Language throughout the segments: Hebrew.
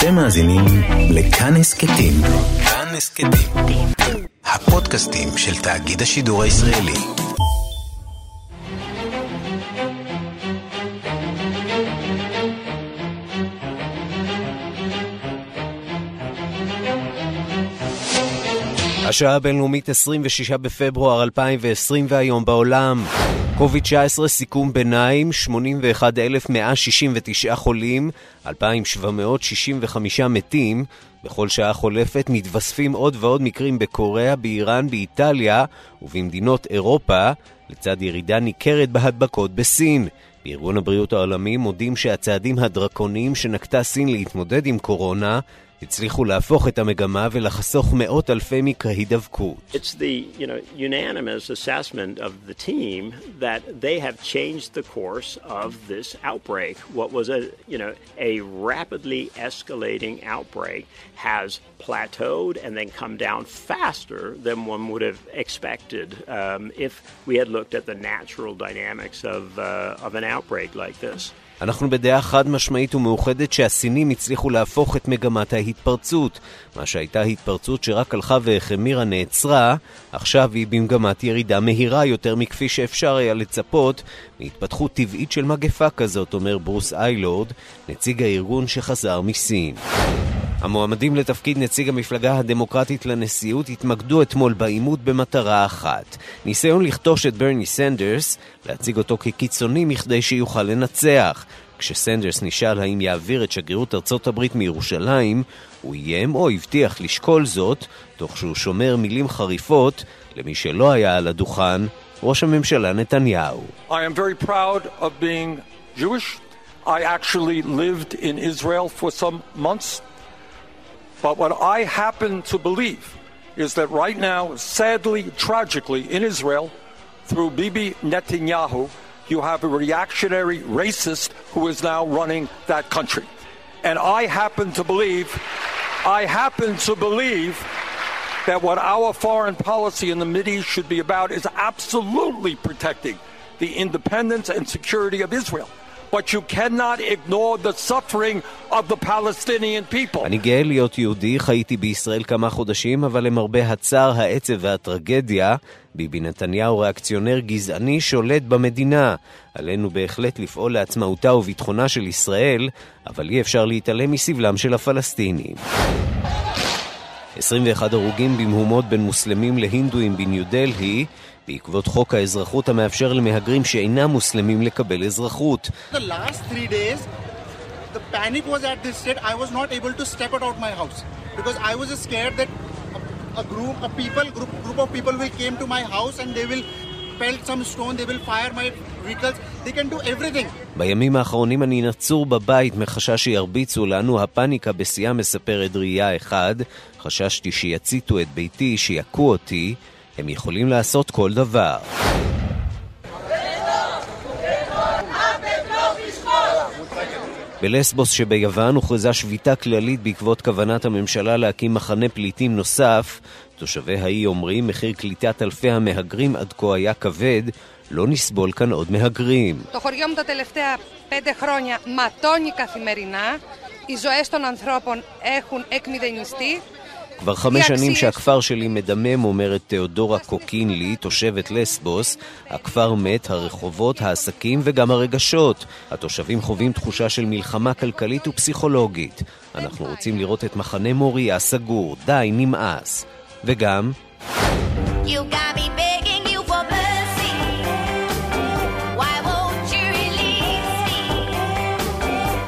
אתם מאזינים לכאן הסכתים. כאן הסכתים. הפודקאסטים של תאגיד השידור הישראלי. השעה הבינלאומית 26 בפברואר 2020 והיום בעולם. קוביד-19 סיכום ביניים, 81,169 חולים, 2,765 מתים. בכל שעה חולפת מתווספים עוד ועוד מקרים בקוריאה, באיראן, באיטליה ובמדינות אירופה, לצד ירידה ניכרת בהדבקות בסין. בארגון הבריאות העולמי מודים שהצעדים הדרקוניים שנקטה סין להתמודד עם קורונה הצליחו להפוך את המגמה ולחסוך מאות אלפי מקרי הידבקות. It's the, you know, unanimous assessment of the team that they have changed the course of this outbreak. What was a, you know, a rapidly escalating outbreak has plateaued and then come down faster than one would have expected um, if we had looked at the natural dynamics of, uh, of an outbreak like this. אנחנו בדעה חד משמעית ומאוחדת שהסינים הצליחו להפוך את מגמת ההתפרצות. מה שהייתה התפרצות שרק הלכה והחמירה נעצרה, עכשיו היא במגמת ירידה מהירה יותר מכפי שאפשר היה לצפות מהתפתחות טבעית של מגפה כזאת, אומר ברוס איילורד, נציג הארגון שחזר מסין. המועמדים לתפקיד נציג המפלגה הדמוקרטית לנשיאות התמקדו אתמול בעימות במטרה אחת. ניסיון לכתוש את ברני סנדרס, להציג אותו כקיצוני מכדי שיוכל לנצח. כשסנדרס נשאל האם יעביר את שגרירות ארצות הברית מירושלים, הוא איים או הבטיח לשקול זאת, תוך שהוא שומר מילים חריפות למי שלא היה על הדוכן, ראש הממשלה נתניהו. I am very proud of being Jewish. I actually lived in Israel for some months. But what I happen to believe is that right now, sadly, tragically, in Israel, through Bibi Netanyahu, you have a reactionary racist who is now running that country. And I happen to believe, I happen to believe that what our foreign policy in the Mideast should be about is absolutely protecting the independence and security of Israel. But you cannot ignore the suffering of the Palestinian people. אני גאה להיות יהודי, חייתי בישראל כמה חודשים, אבל למרבה הצער, העצב והטרגדיה, ביבי נתניהו ריאקציונר גזעני שולט במדינה. עלינו בהחלט לפעול לעצמאותה וביטחונה של ישראל, אבל אי אפשר להתעלם מסבלם של הפלסטינים. 21 הרוגים במהומות בין מוסלמים להינדואים בניו דלהי, בעקבות חוק האזרחות המאפשר למהגרים שאינם מוסלמים לקבל אזרחות. The last three days, the panic was at this state. I was not able to step out of my house because I was scared that a, a group of people, group, group of people will came to my house and they will pelt some stone, they will fire my vehicles. They can do everything. בימים האחרונים אני נצור בבית מחשש שירביצו לנו, הפאניקה בשיאה מספרת ראייה אחד. חששתי שיציתו את ביתי, שיכו אותי. הם יכולים לעשות כל דבר. בלסבוס שביוון הוכרזה שביתה כללית בעקבות כוונת הממשלה להקים מחנה פליטים נוסף. תושבי האי אומרים מחיר קליטת אלפי המהגרים עד כה היה כבד, לא נסבול כאן עוד מהגרים. Το χωριό μου τα τελευταία πέντε χρόνια ματώνει καθημερινά. Οι ζωές των ανθρώπων έχουν εκμηδενιστεί. כבר חמש שנים שהכפר שלי מדמם, אומרת תיאודורה קוקינלי, תושבת לסבוס. הכפר מת, הרחובות, העסקים וגם הרגשות. התושבים חווים תחושה של מלחמה כלכלית ופסיכולוגית. אנחנו רוצים לראות את מחנה מוריה סגור. די, נמאס. וגם... You got me begging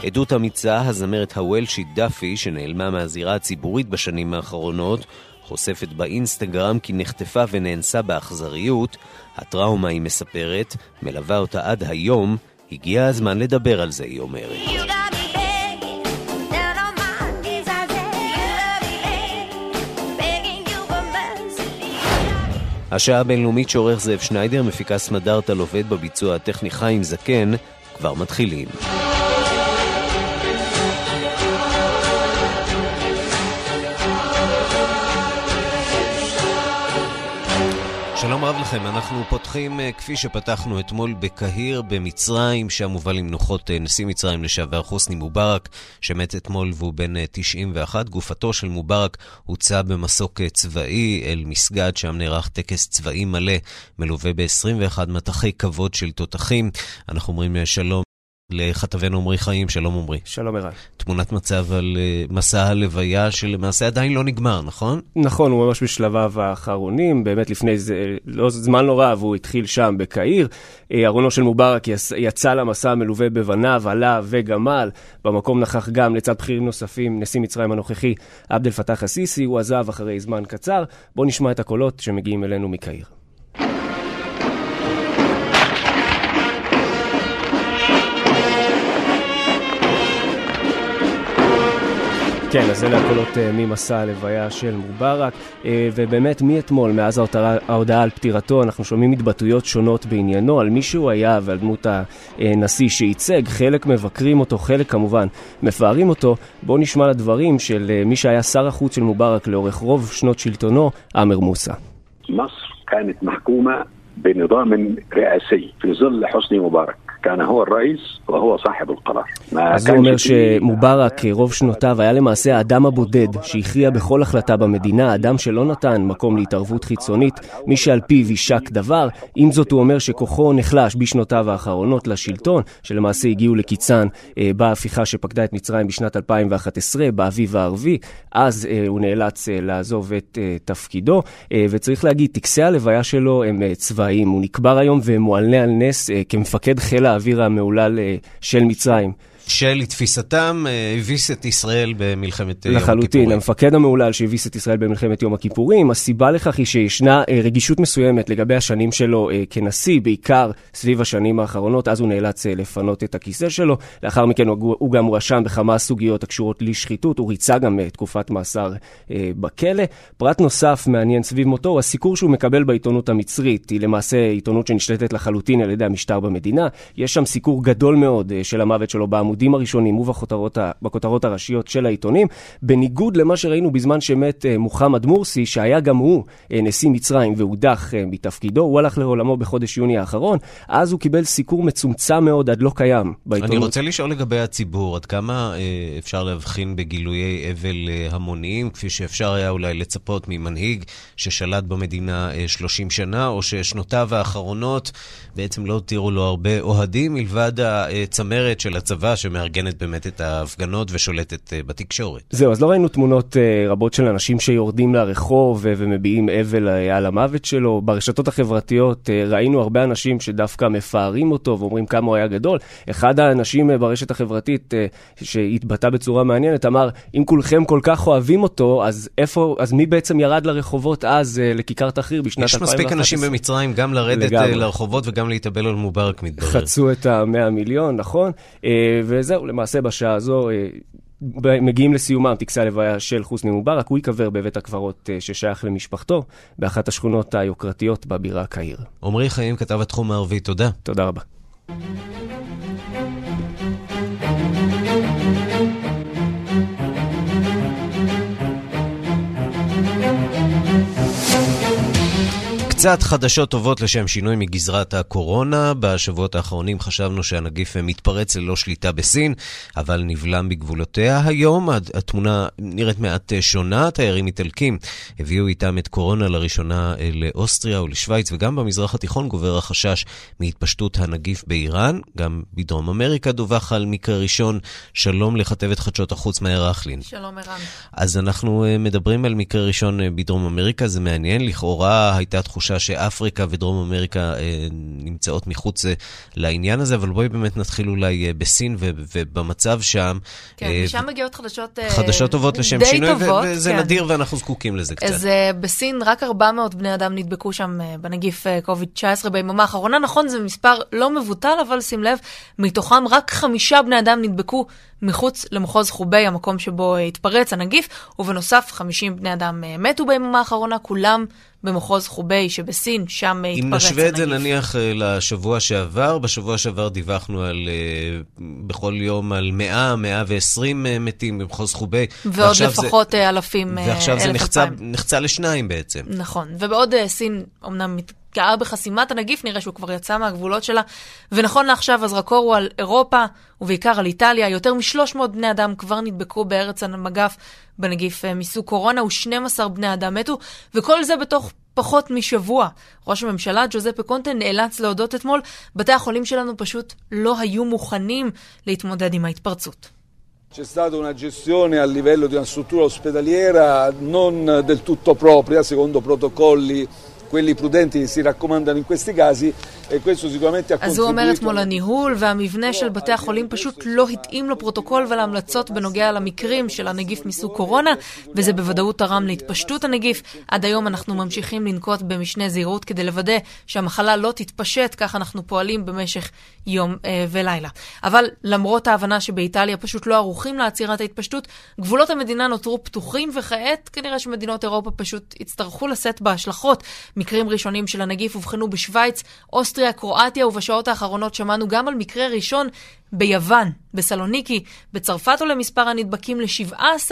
עדות אמיצה, הזמרת הוולשית דאפי, שנעלמה מהזירה הציבורית בשנים האחרונות, חושפת באינסטגרם כי נחטפה ונאנסה באכזריות. הטראומה, היא מספרת, מלווה אותה עד היום. הגיע הזמן לדבר על זה, היא אומרת. השעה הבינלאומית שעורך זאב שניידר, מפיקה סמדארטה עובד בביצוע הטכני חיים זקן, כבר מתחילים. שלום רב לכם, אנחנו פותחים אה, כפי שפתחנו אתמול בקהיר במצרים, שם מובא למנוחות אה, נשיא מצרים לשעבר חוסני מובארק, שמת אתמול והוא בן אה, 91. גופתו של מובארק הוצאה במסוק אה, צבאי אל מסגד, שם נערך טקס צבאי מלא, מלווה ב-21 מטחי כבוד של תותחים. אנחנו אומרים אה, שלום. לכתבנו עמרי חיים, שלום עמרי. שלום ערן. תמונת מצב על אה, מסע הלוויה שלמעשה עדיין לא נגמר, נכון? נכון, הוא ממש בשלביו האחרונים, באמת לפני זה, לא, זמן לא רב, הוא התחיל שם בקהיר. אה, ארונו של מובארק יצ- יצא למסע מלווה בבניו, עלה וגמל. במקום נכח גם, לצד בכירים נוספים, נשיא מצרים הנוכחי, עבד אל פתאח א-סיסי, הוא עזב אחרי זמן קצר. בואו נשמע את הקולות שמגיעים אלינו מקהיר. כן, אז אלה הקולות אה, ממסע הלוויה של מובארק, אה, ובאמת מאתמול, מאז ההודעה, ההודעה על פטירתו, אנחנו שומעים התבטאויות שונות בעניינו, על מי שהוא היה ועל דמות הנשיא שייצג, חלק מבקרים אותו, חלק כמובן מפארים אותו. בואו נשמע לדברים של אה, מי שהיה שר החוץ של מובארק לאורך רוב שנות שלטונו, עמר מוסא. مصر كانت محكومة بنظام رئاسي في ظل حسني مبارك كان هو الرئيس وهو صاحب القرار ما אז הוא אומר كانش فيه- שמובארק, אה, רוב שנותיו, היה למעשה האדם הבודד שהכריע בכל החלטה במדינה, האדם שלא נתן מקום להתערבות חיצונית, מי שעל פיו יישק דבר. עם זאת, הוא אומר שכוחו נחלש בשנותיו האחרונות לשלטון, שלמעשה הגיעו לקיצן אה, בהפיכה שפקדה את מצרים בשנת 2011, באביב הערבי. אז אה, הוא נאלץ אה, לעזוב את אה, תפקידו, אה, וצריך להגיד, טקסי הלוויה שלו הם אה, צבאיים. הוא נקבר היום ומועלה על נס אה, כמפקד חיל האוויר המהולל אה, של מצרים. שלתפיסתם אה, הביס את ישראל במלחמת אה, יום לחלוטין, הכיפורים. המפקד המהולל שהביס את ישראל במלחמת יום הכיפורים, הסיבה לכך היא שישנה אה, רגישות מסוימת לגבי השנים שלו כנשיא, בעיקר סביב השנים האחרונות, אז הוא נאלץ לפנות את הכיסא שלו, לאחר מכן הוא, גם הואשם בכמה סוגיות הקשורות לשחיתות, הוא ריצה גם תקופת מאסר בכלא. פרט נוסף מעניין סביב מותו הסיקור שהוא מקבל בעיתונות המצרית, היא למעשה עיתונות שנשלטת לחלוטין על ידי המשטר במדינה, יש שם סיקור גדול מאוד של המוות שלו בעמודים הראשונים ובכותרות הראשיות של העיתונים, בניגוד למה שראינו בזמן שמת אה, מוחמד מורסי, שהיה גם הוא אה, נשיא מצרים והודח אה, מתפקידו, הוא הלך לעולמו בחודש יוני האחרון, אז הוא קיבל סיקור מצומצם מאוד עד לא קיים בעיתונות. אני רוצה לשאול לגבי הציבור, עד כמה אפשר להבחין בגילויי אבל המוניים, כפי שאפשר היה אולי לצפות ממנהיג ששלט במדינה אה, 30 שנה, או ששנותיו האחרונות בעצם לא הותירו לו הרבה אוהדים, מלבד הצמרת של הצבא שמארגנת באמת את ההפגנות ושולטת אה, בתקשורת. זהו, אז לא ראינו תמונות uh, רבות של אנשים שיורדים לרחוב uh, ומביעים אבל על המוות שלו. ברשתות החברתיות ראינו הרבה אנשים שדווקא מפארים אותו ואומרים כמה הוא היה גדול. אחד האנשים ברשת החברתית שהתבטא בצורה מעניינת אמר, אם כולכם כל כך אוהבים אותו, אז איפה, אז מי בעצם ירד לרחובות אז לכיכר תחריר בשנת יש 2011? מספיק אנשים במצרים גם לרדת לגמרי. אה, לרחובות וגם להתאבל על מובארק, מתברר. חצו את המאה מיליון, נכון? וזהו, למעשה בשעה הזו אה, מגיעים לסיומם טקסי הלוויה של חוסני מובארק, הוא ייקבר בבית הקברות אה, ששייך למשפחתו, באחת השכונות היוקרתיות בבירה קהיר. עמרי חיים כתב התחום הערבי, תודה. תודה רבה. קצת חדשות טובות לשם שינוי מגזרת הקורונה. בשבועות האחרונים חשבנו שהנגיף מתפרץ ללא שליטה בסין, אבל נבלם בגבולותיה. היום התמונה נראית מעט שונה. תיירים איטלקים הביאו איתם את קורונה לראשונה אה, לאוסטריה ולשוויץ, וגם במזרח התיכון גובר החשש מהתפשטות הנגיף באיראן. גם בדרום אמריקה דווח על מקרה ראשון. שלום לכתבת חדשות החוץ מאיר רכלין. שלום ערן. אז אנחנו אה, מדברים על מקרה ראשון אה, בדרום אמריקה, זה מעניין. לכאורה הייתה תחושה שאפריקה ודרום אמריקה אה, נמצאות מחוץ אה, לעניין הזה, אבל בואי באמת נתחיל אולי אה, בסין ובמצב שם. כן, משם מגיעות חדשות... חדשות טובות לשם שינוי, טובות, וזה כן. נדיר ואנחנו זקוקים לזה קצת. אז בסין רק 400 בני אדם נדבקו שם בנגיף uh, קוביד-19 ביממה האחרונה. נכון, זה מספר לא מבוטל, אבל שים לב, מתוכם רק חמישה בני אדם נדבקו מחוץ למחוז חובי, המקום שבו התפרץ הנגיף, ובנוסף 50 בני אדם מתו ביממה האחרונה, כולם במחוז חובי שבסין, שם uh, התפרץ אם הנגיף. נשווה את זה נניח אה, לשבוע שעבר, בשבוע שעבר דיווחנו על, אה, בכל יום על 100, 120 אה, מתים במחוז חובי. ועוד לפחות זה... אלפים, אה, ועכשיו זה אלף נחצה, אלפיים. נחצה לשניים בעצם. נכון, ובעוד אה, סין אומנם מת, גאה בחסימת הנגיף, נראה שהוא כבר יצא מהגבולות שלה. ונכון לעכשיו הזרקור הוא על אירופה, ובעיקר על איטליה. יותר מ-300 בני אדם כבר נדבקו בארץ המגף בנגיף אה, מסוג קורונה, ו-12 בני אדם מתו, וכל זה בתוך פחות משבוע. ראש הממשלה ג'וזפה קונטה נאלץ להודות אתמול, בתי החולים שלנו פשוט לא היו מוכנים להתמודד עם ההתפרצות. C'è stata una gestione a livello di una struttura ospedaliera non del tutto propria, secondo protocolli quelli prudenti si raccomandano in questi casi e questo sicuramente ha אז הוא אומר contribuito אתמול הניהול והמבנה של בתי החולים פשוט לא התאים לפרוטוקול ולהמלצות בנוגע למקרים של הנגיף מסוג קורונה, וזה בוודאות תרם להתפשטות הנגיף. עד היום אנחנו ממשיכים לנקוט במשנה זהירות כדי לוודא שהמחלה לא תתפשט, כך אנחנו פועלים במשך יום אה, ולילה. אבל למרות ההבנה שבאיטליה פשוט לא ערוכים לעצירת ההתפשטות, גבולות המדינה נותרו פתוחים, וכעת כנראה שמדינות אירופה פשוט יצטרכו לשאת בהשלכות. מקרים ראשונים של הנגיף אובחנו בשוויץ, אוסטריה, קרואטיה, ובשעות האחרונות שמענו גם על מקרה ראשון ביוון, בסלוניקי, בצרפת עולה מספר הנדבקים ל-17,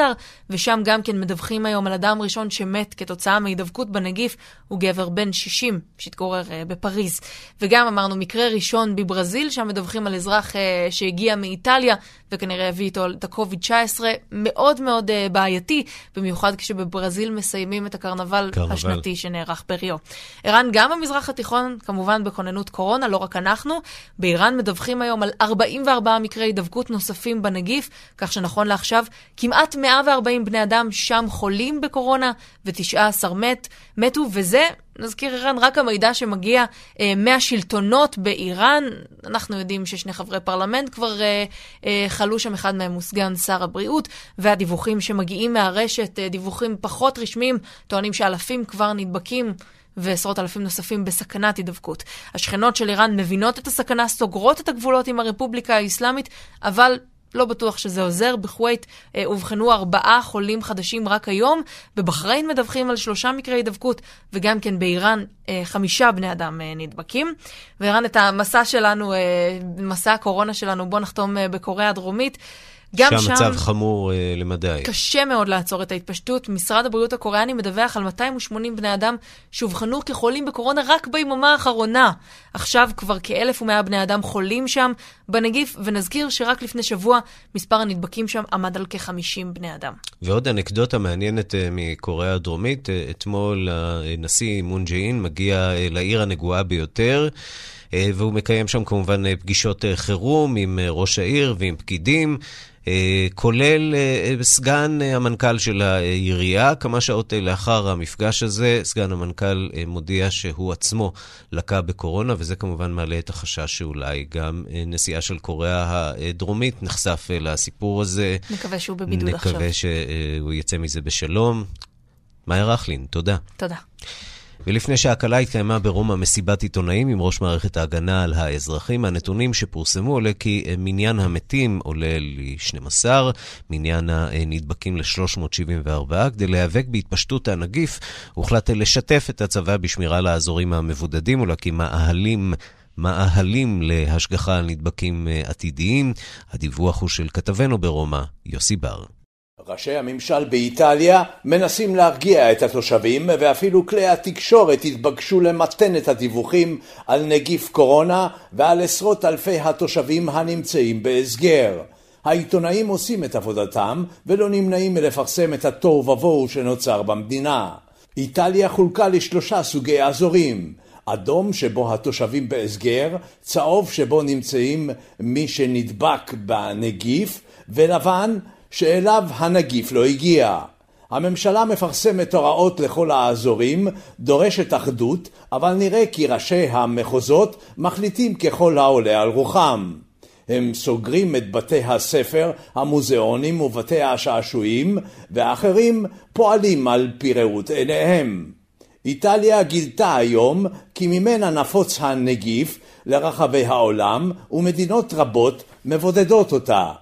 ושם גם כן מדווחים היום על אדם ראשון שמת כתוצאה מהידבקות בנגיף, הוא גבר בן 60 שהתגורר uh, בפריז. וגם אמרנו מקרה ראשון בברזיל, שם מדווחים על אזרח uh, שהגיע מאיטליה, וכנראה הביא איתו את ה-COVID-19, מאוד מאוד uh, בעייתי, במיוחד כשבברזיל מסיימים את הקרנבל קרנבל. השנתי שנערך בריו. ערן, גם במזרח התיכון, כמובן בכוננות קורונה, לא רק אנחנו, באיראן מדווחים היום על 44 מקרי הידבקות נוספים בנגיף, כך שנכון לעכשיו, כמעט 140 בני אדם שם חולים בקורונה, ו-19 מת, מתו, וזה... נזכיר ערן, רק המידע שמגיע אה, מהשלטונות באיראן, אנחנו יודעים ששני חברי פרלמנט כבר אה, אה, חלו שם, אחד מהם הוא סגן שר הבריאות, והדיווחים שמגיעים מהרשת, אה, דיווחים פחות רשמיים, טוענים שאלפים כבר נדבקים. ועשרות אלפים נוספים בסכנת הידבקות. השכנות של איראן מבינות את הסכנה, סוגרות את הגבולות עם הרפובליקה האסלאמית, אבל לא בטוח שזה עוזר. בכווית אה, אובחנו ארבעה חולים חדשים רק היום, בבחריין מדווחים על שלושה מקרי הידבקות, וגם כן באיראן אה, חמישה בני אדם אה, נדבקים. וערן, את המסע שלנו, אה, מסע הקורונה שלנו, בוא נחתום אה, בקוריאה הדרומית. גם שם... שהמצב חמור אה, למדי. קשה מאוד לעצור את ההתפשטות. משרד הבריאות הקוריאני מדווח על 280 בני אדם שאובחנו כחולים בקורונה רק ביממה האחרונה. עכשיו כבר כ-1,100 בני אדם חולים שם בנגיף, ונזכיר שרק לפני שבוע מספר הנדבקים שם עמד על כ-50 בני אדם. ועוד אנקדוטה מעניינת אה, מקוריאה הדרומית, אה, אתמול הנשיא מון ג'אין מגיע אה, לעיר הנגועה ביותר. והוא מקיים שם כמובן פגישות חירום עם ראש העיר ועם פקידים. אה, כולל אה, סגן אה, המנכ"ל של העירייה. כמה שעות לאחר המפגש הזה, סגן המנכ"ל מודיע שהוא עצמו לקה בקורונה, וזה כמובן מעלה את החשש שאולי גם אה, נשיאה של קוריאה הדרומית נחשף לסיפור הזה. נקווה שהוא בבידוד עכשיו. נקווה שהוא יצא מזה בשלום. מאיה רכלין, תודה. תודה. ולפני שעה קלה התקיימה ברומא מסיבת עיתונאים עם ראש מערכת ההגנה על האזרחים. מהנתונים שפורסמו עולה כי מניין המתים עולה ל-12, מניין הנדבקים ל-374. כדי להיאבק בהתפשטות הנגיף, הוחלט לשתף את הצבא בשמירה על האזורים המבודדים ולהקים מאהלים מאהלים להשגחה על נדבקים עתידיים. הדיווח הוא של כתבנו ברומא, יוסי בר. ראשי הממשל באיטליה מנסים להרגיע את התושבים ואפילו כלי התקשורת התבקשו למתן את הדיווחים על נגיף קורונה ועל עשרות אלפי התושבים הנמצאים בהסגר. העיתונאים עושים את עבודתם ולא נמנעים מלפרסם את התוהו ובוהו שנוצר במדינה. איטליה חולקה לשלושה סוגי אזורים אדום שבו התושבים בהסגר, צהוב שבו נמצאים מי שנדבק בנגיף ולבן שאליו הנגיף לא הגיע. הממשלה מפרסמת הוראות לכל האזורים, דורשת אחדות, אבל נראה כי ראשי המחוזות מחליטים ככל העולה על רוחם. הם סוגרים את בתי הספר, המוזיאונים ובתי השעשועים, ואחרים פועלים על פי ראות עיניהם. איטליה גילתה היום כי ממנה נפוץ הנגיף לרחבי העולם, ומדינות רבות מבודדות אותה.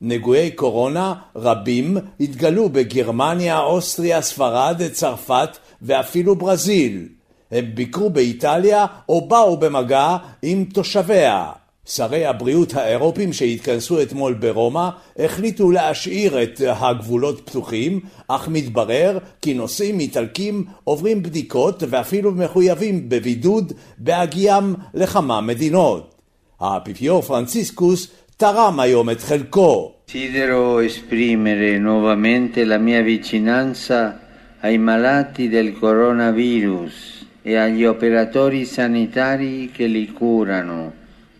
נגועי קורונה רבים התגלו בגרמניה, אוסטריה, ספרד, צרפת ואפילו ברזיל. הם ביקרו באיטליה או באו במגע עם תושביה. שרי הבריאות האירופים שהתכנסו אתמול ברומא החליטו להשאיר את הגבולות פתוחים, אך מתברר כי נוסעים איטלקים עוברים בדיקות ואפילו מחויבים בבידוד בהגיעם לכמה מדינות. האפיפיור פרנציסקוס תרם היום את חלקו. Desidero esprimere nuovamente la mia vicinanza ai malati del coronavirus e agli operatori sanitari che li curano,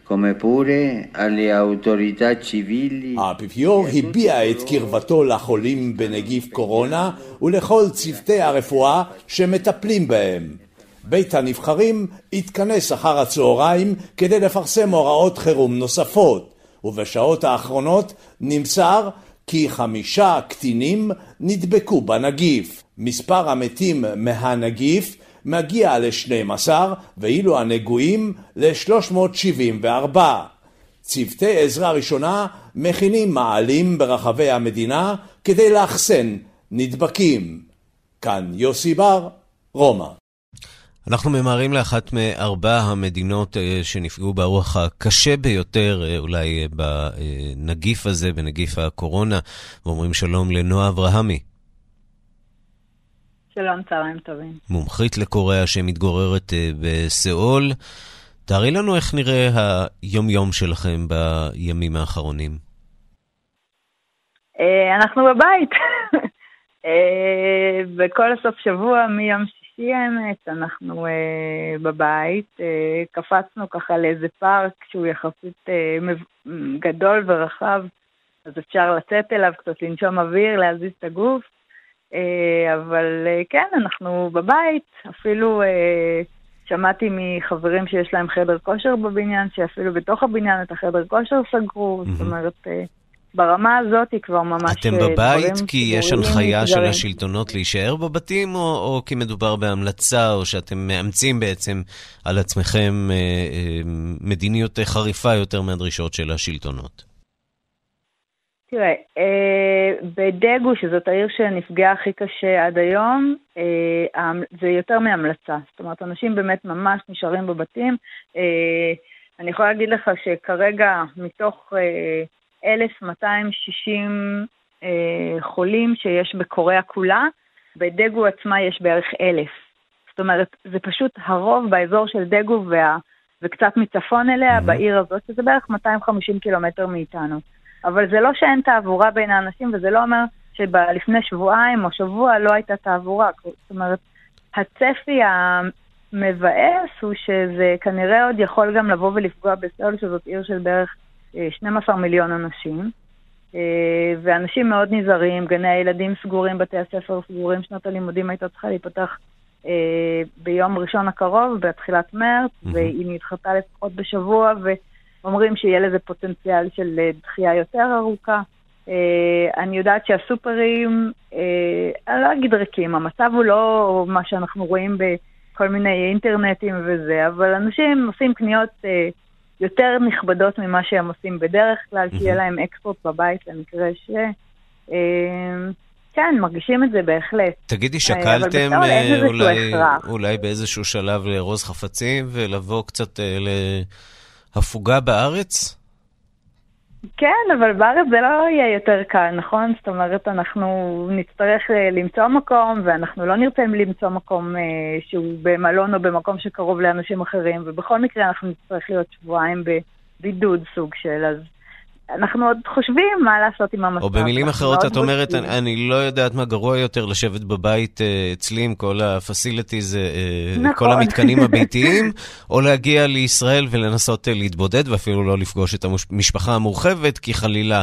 come pure alle autorità civili. האפיפיור הביע את קרבתו לחולים בנגיף קורונה ולכל צוותי הרפואה שמטפלים בהם. בית הנבחרים התכנס אחר הצהריים כדי לפרסם הוראות חירום נוספות, ובשעות האחרונות נמסר כי חמישה קטינים נדבקו בנגיף. מספר המתים מהנגיף מגיע ל-12, ואילו הנגועים ל-374. צוותי עזרה ראשונה מכינים מעלים ברחבי המדינה כדי לאחסן נדבקים. כאן יוסי בר, רומא. אנחנו ממהרים לאחת מארבע המדינות אה, שנפגעו באורח הקשה ביותר, אה, אולי אה, בנגיף הזה, בנגיף הקורונה, ואומרים שלום לנועה אברהמי, שלום, צהריים טובים. מומחית לקוריאה שמתגוררת בסיאול. תארי לנו איך נראה היום-יום שלכם בימים האחרונים. אנחנו בבית. בכל הסוף שבוע, מיום האמת, אנחנו אה, בבית. אה, קפצנו ככה לאיזה פארק שהוא יחסית אה, גדול ורחב, אז אפשר לצאת אליו, קצת לנשום אוויר, להזיז את הגוף. אה, אבל אה, כן, אנחנו בבית, אפילו אה, שמעתי מחברים שיש להם חדר כושר בבניין, שאפילו בתוך הבניין את החדר כושר סגרו, זאת אומרת, אה, ברמה הזאת היא כבר ממש... אתם אה, בבית כי יש הנחיה של. השלטונות להישאר בבתים, או, או כי מדובר בהמלצה, או שאתם מאמצים בעצם על עצמכם אה, אה, מדיניות חריפה יותר מהדרישות של השלטונות? תראה, אה, בדגו, שזאת העיר שנפגעה הכי קשה עד היום, אה, זה יותר מהמלצה. זאת אומרת, אנשים באמת ממש נשארים בבתים. אה, אני יכולה להגיד לך שכרגע, מתוך אה, 1,260 אה, חולים שיש בקוריאה כולה, בדגו עצמה יש בערך 1,000. זאת אומרת, זה פשוט הרוב באזור של דגו וה... וקצת מצפון אליה, בעיר הזאת, שזה בערך 250 קילומטר מאיתנו. אבל זה לא שאין תעבורה בין האנשים, וזה לא אומר שלפני שבועיים או שבוע לא הייתה תעבורה. זאת אומרת, הצפי המבאס הוא שזה כנראה עוד יכול גם לבוא ולפגוע בסיאול, שזאת עיר של בערך 12 מיליון אנשים. אה, ואנשים מאוד נזהרים, גני הילדים סגורים, בתי הספר סגורים, שנת הלימודים הייתה צריכה להיפתח אה, ביום ראשון הקרוב, בתחילת מרץ, והיא נדחתה לפחות בשבוע, ואומרים שיהיה לזה פוטנציאל של אה, דחייה יותר ארוכה. אה, אני יודעת שהסופרים, אה, אני לא אגיד ריקים, המצב הוא לא מה שאנחנו רואים בכל מיני אינטרנטים וזה, אבל אנשים עושים קניות אה, יותר נכבדות ממה שהם עושים בדרך כלל, שיהיה להם אקספורט בבית למקרה ש... אה, כן, מרגישים את זה בהחלט. תגידי, אבל שקלתם אה, אולי. אולי באיזשהו שלב לארוז חפצים ולבוא קצת אה, להפוגה בארץ? כן, אבל בארץ זה לא יהיה יותר קל, נכון? זאת אומרת, אנחנו נצטרך אה, למצוא מקום, ואנחנו לא נרצה למצוא מקום אה, שהוא במלון או במקום שקרוב לאנשים אחרים, ובכל מקרה אנחנו נצטרך להיות שבועיים בבידוד סוג של, אז אנחנו עוד חושבים מה לעשות עם המצב. או במילים אחרות, את אומרת. אני, אני לא יודעת מה גרוע יותר לשבת בבית אה, אצלי עם כל ה-facilities, אה, נכון. כל המתקנים הביתיים, או להגיע לישראל ולנסות אה, להתבודד, ואפילו לא לפגוש את המשפחה המורחבת, כי חלילה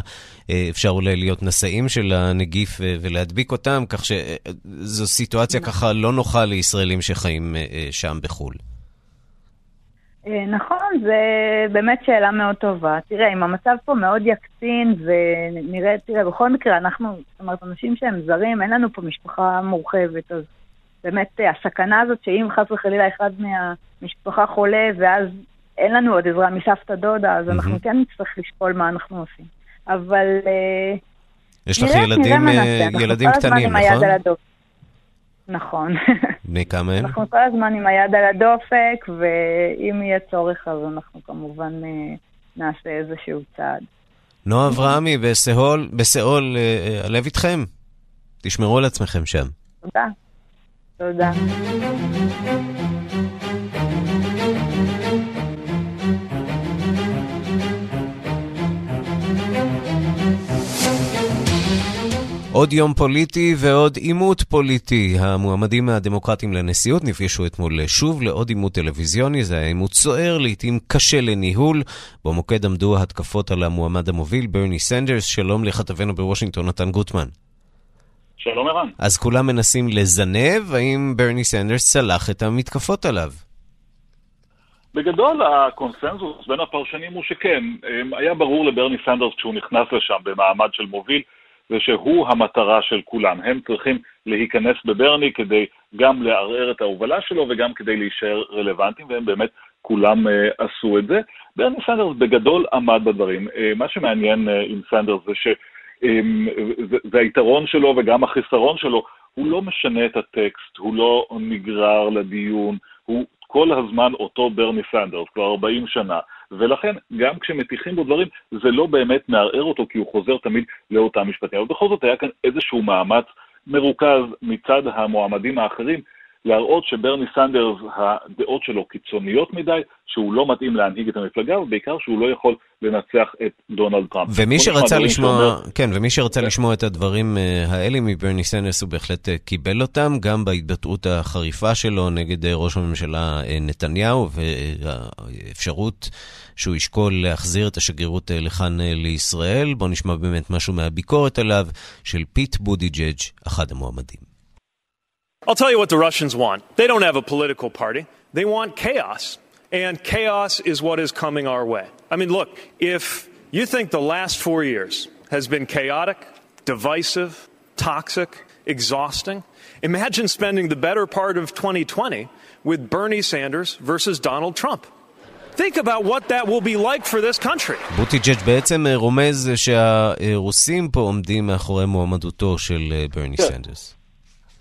אה, אפשר אולי להיות נשאים של הנגיף אה, ולהדביק אותם, כך שזו סיטואציה ככה לא נוחה לישראלים שחיים אה, אה, שם בחו"ל. אה, נכון, זה באמת שאלה מאוד טובה. תראה, אם המצב פה מאוד יקצין ונראה, תראה, בכל מקרה, אנחנו, זאת אומרת, אנשים שהם זרים, אין לנו פה משפחה מורחבת, אז באמת אה, הסכנה הזאת שאם חס וחלילה אחד מהמשפחה חולה ואז אין לנו עוד עזרה מסבתא דודה, אז אנחנו כן נצטרך לשקול מה אנחנו עושים. אבל אה, יש לך נראה, ילדים, נראה ילדים קטנים, נכון? נכון. בני כמה הם? אנחנו כל הזמן עם היד על הדופק, ואם יהיה צורך אז אנחנו כמובן אה, נעשה איזשהו צעד. נועה אברהמי בסיאול, בסיאול, אה, אה, הלב איתכם. תשמרו על עצמכם שם. תודה. תודה. עוד יום פוליטי ועוד עימות פוליטי. המועמדים הדמוקרטיים לנשיאות נפגשו אתמול שוב לעוד עימות טלוויזיוני. זה היה עימות סוער, לעיתים קשה לניהול. במוקד עמדו התקפות על המועמד המוביל, ברני סנדרס. שלום לכתבנו בוושינגטון, נתן גוטמן. שלום ערן. אז כולם מנסים לזנב, האם ברני סנדרס צלח את המתקפות עליו? בגדול הקונסנזוס בין הפרשנים הוא שכן, אמ, היה ברור לברני סנדרס כשהוא נכנס לשם במעמד של מוביל, ושהוא המטרה של כולם. הם צריכים להיכנס בברני כדי גם לערער את ההובלה שלו וגם כדי להישאר רלוונטיים, והם באמת כולם אה, עשו את זה. ברני סנדרס בגדול עמד בדברים. אה, מה שמעניין אה, עם סנדרס זה ש... אמ, היתרון שלו וגם החיסרון שלו, הוא לא משנה את הטקסט, הוא לא נגרר לדיון, הוא כל הזמן אותו ברני סנדרס, כבר 40 שנה. ולכן, גם כשמטיחים בו דברים, זה לא באמת מערער אותו, כי הוא חוזר תמיד לאותם משפטים. אבל בכל זאת היה כאן איזשהו מאמץ מרוכז מצד המועמדים האחרים, להראות שברני סנדרס, הדעות שלו קיצוניות מדי, שהוא לא מתאים להנהיג את המפלגה, ובעיקר שהוא לא יכול לנצח את דונלד טראמפ. ומי שרצה לשמוע, שאומר... כן, ומי שרצה כן. לשמוע את הדברים אה, האלה מברני סנדרס, הוא בהחלט אה, קיבל אותם, גם בהתבטאות החריפה שלו נגד אה, ראש הממשלה נתניהו, והאפשרות שהוא ישקול להחזיר את השגרירות לכאן לישראל. בואו נשמע באמת משהו מהביקורת עליו של פיט בודיג'אג', אחד המועמדים. I'll tell you what the Russians want. They don't have a political party, they want chaos. And chaos is what is coming our way. I mean, look, if you think the last four years has been chaotic, divisive, toxic, exhausting, imagine spending the better part of 2020 with Bernie Sanders versus Donald Trump. Think about what that will be like for this country. בוטיג'אג' בעצם אה, רומז שהרוסים פה עומדים מאחורי מועמדותו של אה, ברני כן. סנדרס.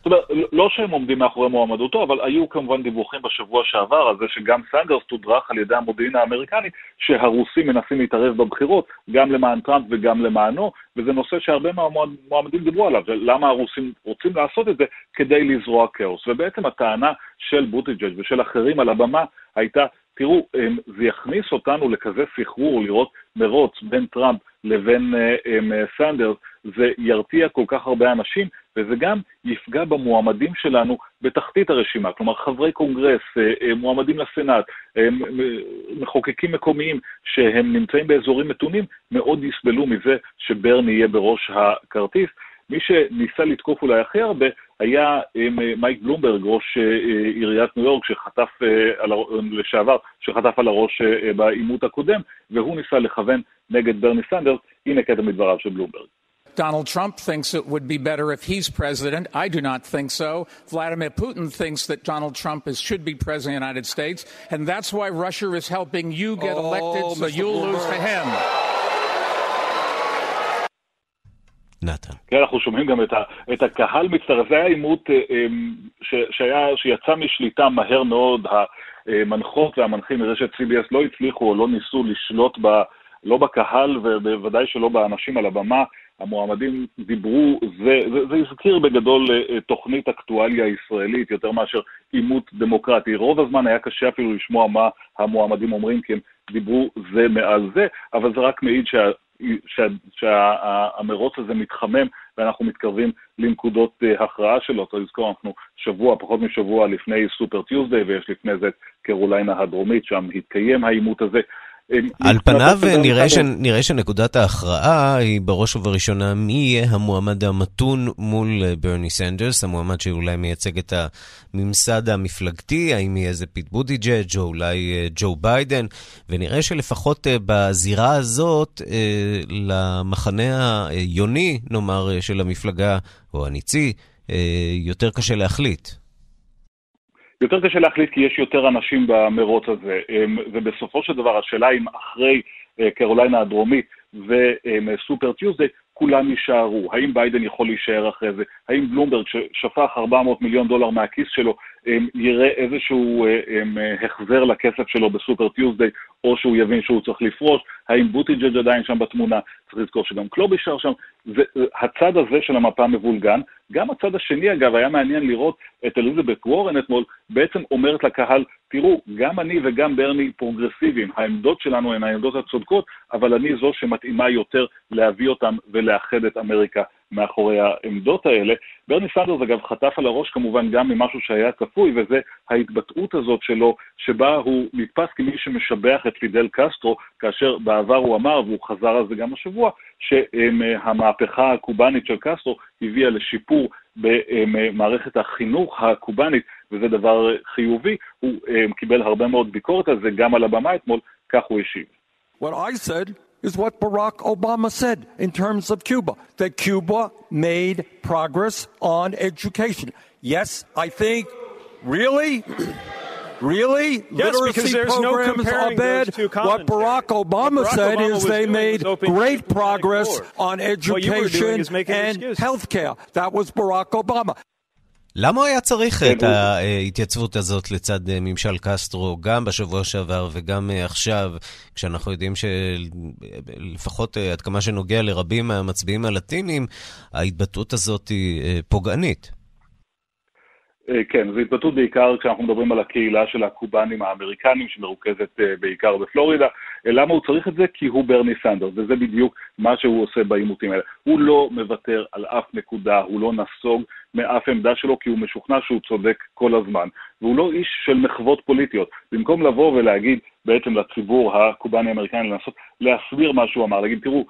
זאת אומרת, לא שהם עומדים מאחורי מועמדותו, אבל היו כמובן דיווחים בשבוע שעבר על זה שגם סנדרס תודרך על ידי המודיעין האמריקני, שהרוסים מנסים להתערב בבחירות, גם למען טראמפ וגם למענו, וזה נושא שהרבה מהמועמדים דיברו עליו, למה הרוסים רוצים לעשות את זה כדי לזרוע כאוס. ובעצם הטענה של בוטיג'אג' ושל אחרים על הבמה הייתה, תראו, זה יכניס אותנו לכזה סחרור לראות מרוץ בין טראמפ לבין אה, אמ, סנדרס, זה ירתיע כל כך הרבה אנשים, וזה גם יפגע במועמדים שלנו בתחתית הרשימה, כלומר חברי קונגרס, אה, אה, מועמדים לסנאט, אה, מחוקקים מקומיים שהם נמצאים באזורים מתונים, מאוד יסבלו מזה שברני יהיה בראש הכרטיס. מי שניסה לתקוף אולי הכי הרבה היה מייק בלומברג, ראש עיריית ניו יורק, שחטף על, הר- לשעבר, שחטף על הראש בעימות הקודם, והוא ניסה לכוון נגד ברני סנדרס, הנה קטע מדבריו של בלומברג. Donald Trump thinks it would be better if he's president. I do not think so. Vladimir Putin thinks that Donald Trump is, should be president of the United States, and that's why Russia is helping you get Oh, elected so Mr. you'll lose to him. נתן. כן, אנחנו שומעים גם את, ה, את הקהל מצטרף. זה היה עימות אה, אה, ש, שהיה, שיצא משליטה מהר מאוד. המנחות והמנחים מרשת CBS לא הצליחו או לא ניסו לשלוט ב, לא בקהל ובוודאי שלא באנשים על הבמה. המועמדים דיברו, זה, זה, זה הזכיר בגדול אה, תוכנית אקטואליה ישראלית יותר מאשר עימות דמוקרטי. רוב הזמן היה קשה אפילו לשמוע מה המועמדים אומרים, כי הם דיברו זה מעל זה, אבל זה רק מעיד שה... שהמרוץ שה, הזה מתחמם ואנחנו מתקרבים לנקודות uh, הכרעה שלו. צריך לזכור, אנחנו שבוע, פחות משבוע לפני סופר טיוזדיי, ויש לפני זה את קרוליינה הדרומית, שם התקיים העימות הזה. על פניו נראה, ש... נראה שנקודת ההכרעה היא בראש ובראשונה מי יהיה המועמד המתון מול אה, ברני סנדרס, המועמד שאולי מייצג את הממסד המפלגתי, האם יהיה זה פיט בודיג'אג' או אולי אה, ג'ו ביידן, ונראה שלפחות אה, בזירה הזאת, למחנה היוני, נאמר, של המפלגה, או הניצי, יותר קשה להחליט. יותר קשה להחליט כי יש יותר אנשים במרוץ הזה, אמ, ובסופו של דבר השאלה אם אחרי אה, קרוליינה הדרומית ו Super Tuesday, כולם יישארו. האם ביידן יכול להישאר אחרי זה? האם בלומברג, ששפך 400 מיליון דולר מהכיס שלו, אמ, יראה איזשהו אה, אמ, החזר לכסף שלו ב Super Tuesday, או שהוא יבין שהוא צריך לפרוש, האם בוטיג'ג' עדיין שם בתמונה, צריך לזכור שגם קלובישר שם, זה, הצד הזה של המפה מבולגן. גם הצד השני, אגב, היה מעניין לראות את אליזבת וורן אתמול, בעצם אומרת לקהל, תראו, גם אני וגם ברני פרוגרסיביים, העמדות שלנו הן העמדות הצודקות, אבל אני זו שמתאימה יותר להביא אותם ולאחד את אמריקה מאחורי העמדות האלה. ברני סנדרס, אגב, חטף על הראש כמובן גם ממשהו שהיה צפוי, וזה ההתבטאות הזאת שלו, שבה הוא נתפס כמי שמשבח את פידל קסטרו, כאשר בעבר הוא אמר, והוא חזר על זה גם השבוע, שהמהפכה הקובאנית של קסטרו הביאה לשיפור במערכת החינוך הקובאנית, וזה דבר חיובי. הוא קיבל הרבה מאוד ביקורת על זה, גם על הבמה אתמול, כך הוא השיב. What I said is what Barack Obama said in terms of Cuba, that Cuba made progress on education. Yes, I think, really? Really? Yes, Literacy because there's no comparing bad. those two What Barack Obama Barack said Obama is they made great progress on education and excuses. healthcare. That was Barack Obama. למה הוא היה צריך את ההתייצבות הזאת לצד אה, ממשל קסטרו, גם בשבוע שעבר וגם אה, עכשיו, כשאנחנו יודעים שלפחות אה, עד כמה שנוגע לרבים מהמצביעים הלטינים, ההתבטאות הזאת היא אה, פוגענית. אה, כן, זו התבטאות בעיקר כשאנחנו מדברים על הקהילה של הקובנים האמריקנים, שמרוכזת אה, בעיקר בפלורידה. אה, למה הוא צריך את זה? כי הוא ברני סנדרס, וזה בדיוק מה שהוא עושה בעימותים האלה. הוא לא מוותר על אף נקודה, הוא לא נסוג מאף עמדה שלו, כי הוא משוכנע שהוא צודק כל הזמן. והוא לא איש של מחוות פוליטיות. במקום לבוא ולהגיד בעצם לציבור הקובני-אמריקני, לנסות להסביר מה שהוא אמר, להגיד, תראו,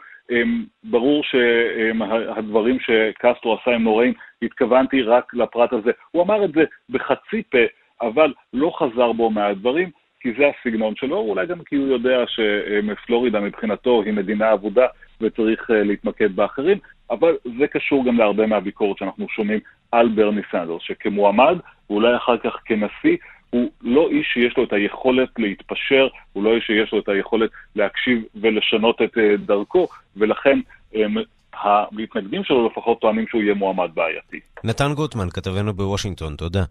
ברור שהדברים שקסטרו עשה הם נוראים, התכוונתי רק לפרט הזה. הוא אמר את זה בחצי פה, אבל לא חזר בו מהדברים, כי זה הסגנון שלו, אולי גם כי הוא יודע שפלורידה מבחינתו היא מדינה אבודה וצריך אה, להתמקד באחרים, אבל זה קשור גם להרבה מהביקורת שאנחנו שומעים על ברני סנדרס, שכמועמד, ואולי אחר כך כנשיא, הוא לא איש שיש לו את היכולת להתפשר, הוא לא איש שיש לו את היכולת להקשיב ולשנות את אה, דרכו, ולכן המתנגדים שלו לפחות טוענים שהוא יהיה מועמד בעייתי. נתן גוטמן, כתבנו בוושינגטון, תודה.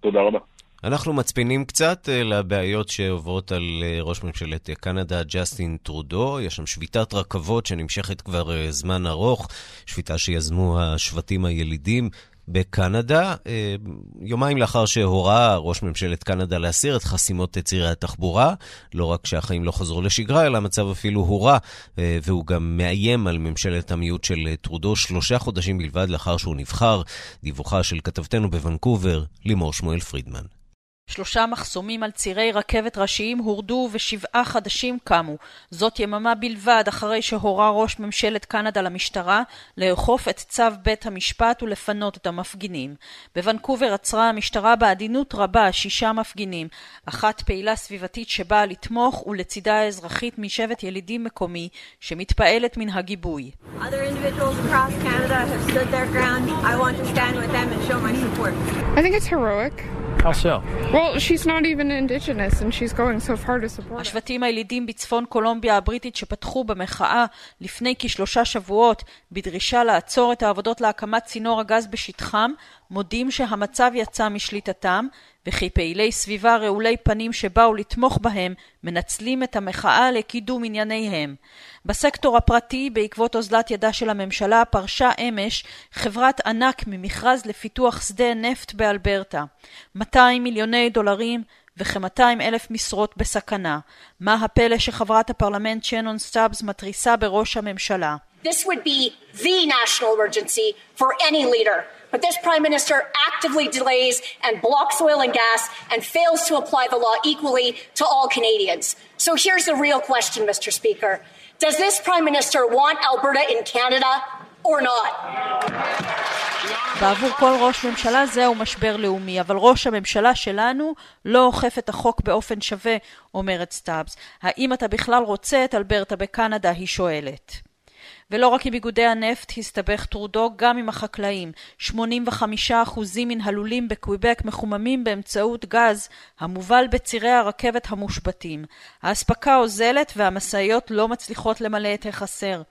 תודה רבה. אנחנו מצפינים קצת אה, לבעיות שעוברות על אה, ראש ממשלת קנדה, ג'סטין טרודו. יש שם שביתת רכבות שנמשכת כבר זמן ארוך, שביתה שיזמו השבטים הילידים. בקנדה, אה, יומיים לאחר שהורה ראש ממשלת קנדה להסיר את חסימות צירי התחבורה, לא רק שהחיים לא חזרו לשגרה, אלא המצב אפילו הורע, אה, והוא גם מאיים על ממשלת המיעוט של אה, טרודו שלושה חודשים בלבד לאחר שהוא נבחר. דיווחה של כתבתנו בוונקובר, לימור שמואל פרידמן. שלושה מחסומים על צירי רכבת ראשיים הורדו ושבעה חדשים קמו. זאת יממה בלבד אחרי שהורה ראש ממשלת קנדה למשטרה לאכוף את צו בית המשפט ולפנות את המפגינים. בוונקובר עצרה המשטרה בעדינות רבה שישה מפגינים, אחת פעילה סביבתית שבאה לתמוך ולצידה האזרחית משבט ילידים מקומי שמתפעלת מן הגיבוי. Other individuals across Canada have stood their ground. I want to stand with them and show my support. I think it's heroic. How so? Well, she's not even indigenous and she's going so far to support us. השבטים הילידים בצפון קולומביה הבריטית שפתחו במחאה לפני כשלושה שבועות בדרישה לעצור את העבודות להקמת צינור הגז בשטחם, מודים שהמצב יצא משליטתם, וכי פעילי סביבה רעולי פנים שבאו לתמוך בהם מנצלים את המחאה לקידום ענייניהם. בסקטור הפרטי, בעקבות אוזלת ידה של הממשלה, פרשה אמש חברת ענק ממכרז לפיתוח שדה נפט באלברטה. 200 מיליוני דולרים וכ-200 אלף משרות בסכנה. מה הפלא שחברת הפרלמנט שנון סטאבס מתריסה בראש הממשלה? This would be the national emergency for any leader. But this Prime Minister actively delays and blocks oil and gas and fails to apply the law equally to all Canadians. So here's the real question, Mr. Speaker. Does this Prime Minister want Alberta in Canada or not? בעבור כל ראש ממשלה זהו משבר לאומי, אבל ראש הממשלה שלנו לא אוכף את החוק באופן שווה, אומרת סטאבס. האם אתה בכלל רוצה את אלברטה בקנדה? היא שואלת. ולא רק עם איגודי הנפט הסתבך טרודו, גם עם החקלאים. 85% מן הלולים בקוויבק מחוממים באמצעות גז המובל בצירי הרכבת המושבתים. האספקה אוזלת והמשאיות לא מצליחות למלא את החסר.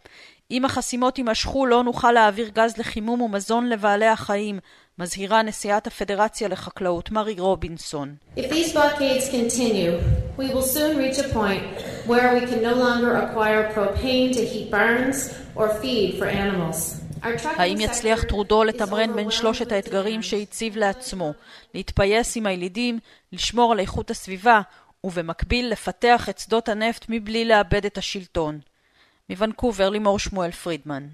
אם החסימות יימשכו לא נוכל להעביר גז לחימום ומזון לבעלי החיים, מזהירה נשיאת הפדרציה לחקלאות מרי רובינסון. If these blockades continue, we will soon reach a point where we can no longer acquire propane to heat barns or feed for animals. Our trucking האם יצליח טרודו לתמרן בין שלושת האתגרים שהציב לעצמו? להתפייס עם הילידים, לשמור על איכות הסביבה, ובמקביל לפתח את שדות הנפט מבלי לאבד את השלטון. מוונקובר לימור שמואל פרידמן.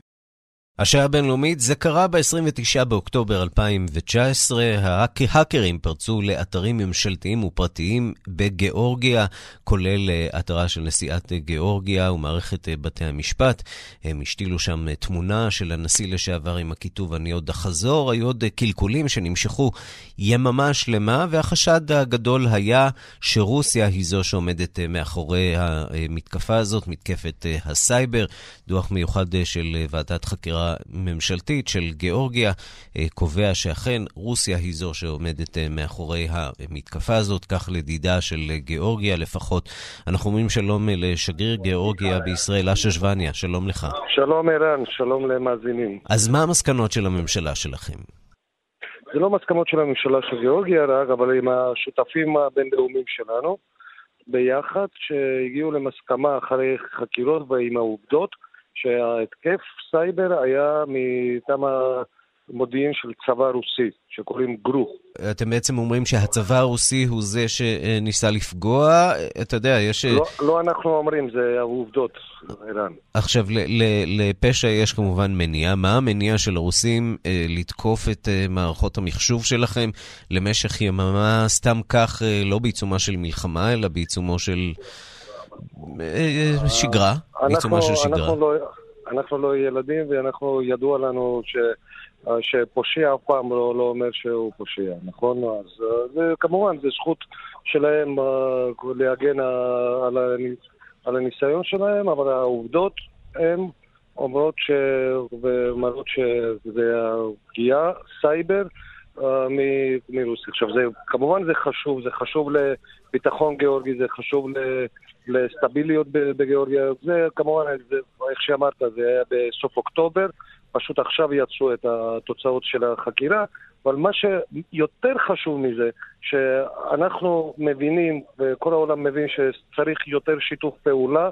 השעה הבינלאומית, זה קרה ב-29 באוקטובר 2019. ההאק- האקרים פרצו לאתרים ממשלתיים ופרטיים בגיאורגיה, כולל אה, אתרה של נשיאת גיאורגיה ומערכת אה, בתי המשפט. הם השתילו שם אה, תמונה של הנשיא לשעבר עם הכיתוב אני עוד אחזור. היו עוד קלקולים שנמשכו יממה שלמה, והחשד הגדול היה שרוסיה היא זו שעומדת מאחורי המתקפה הזאת, מתקפת הסייבר. דוח מיוחד של ועדת חקירה ממשלתית של גיאורגיה אה, קובע שאכן רוסיה היא זו שעומדת אה, מאחורי המתקפה הזאת, כך לדידה של גיאורגיה לפחות. אנחנו אומרים שלום אה, לשגריר גיאורגיה בישראל, אשה שווניה, שלום לך. שלום ערן, שלום למאזינים. אז מה המסקנות של הממשלה שלכם? זה לא מסקנות של הממשלה של גיאורגיה רק, אבל עם השותפים הבינלאומיים שלנו, ביחד, שהגיעו למסכמה אחרי חקירות ועם העובדות, שההתקף סייבר היה מטעם המודיעין של צבא רוסי, שקוראים גרו. אתם בעצם אומרים שהצבא הרוסי הוא זה שניסה לפגוע? אתה יודע, יש... לא, לא אנחנו אומרים, זה העובדות, ערן. עכשיו, ל- ל- לפשע יש כמובן מניע. מה המניע של הרוסים אה, לתקוף את אה, מערכות המחשוב שלכם למשך יממה סתם כך, אה, לא בעיצומה של מלחמה, אלא בעיצומו של אה, אה, שגרה? בעיצומה של שגרה. אנחנו לא, אנחנו לא ילדים, ואנחנו, ידוע לנו ש, אה, שפושע אף פעם לא, לא אומר שהוא פושע, נכון? אז אה, כמובן, זו זכות שלהם אה, להגן אה, על, על הניסיון שלהם, אבל העובדות הן אומרות ש... ומראות שזה הפגיעה, סייבר, אה, מ- מרוסיה. עכשיו, זה, כמובן זה חשוב, זה חשוב לביטחון גיאורגי, זה חשוב ל... לסטביליות בגיאורגיה. זה כמובן, זה, איך שאמרת, זה היה בסוף אוקטובר, פשוט עכשיו יצאו את התוצאות של החקירה, אבל מה שיותר חשוב מזה, שאנחנו מבינים, וכל העולם מבין שצריך יותר שיתוף פעולה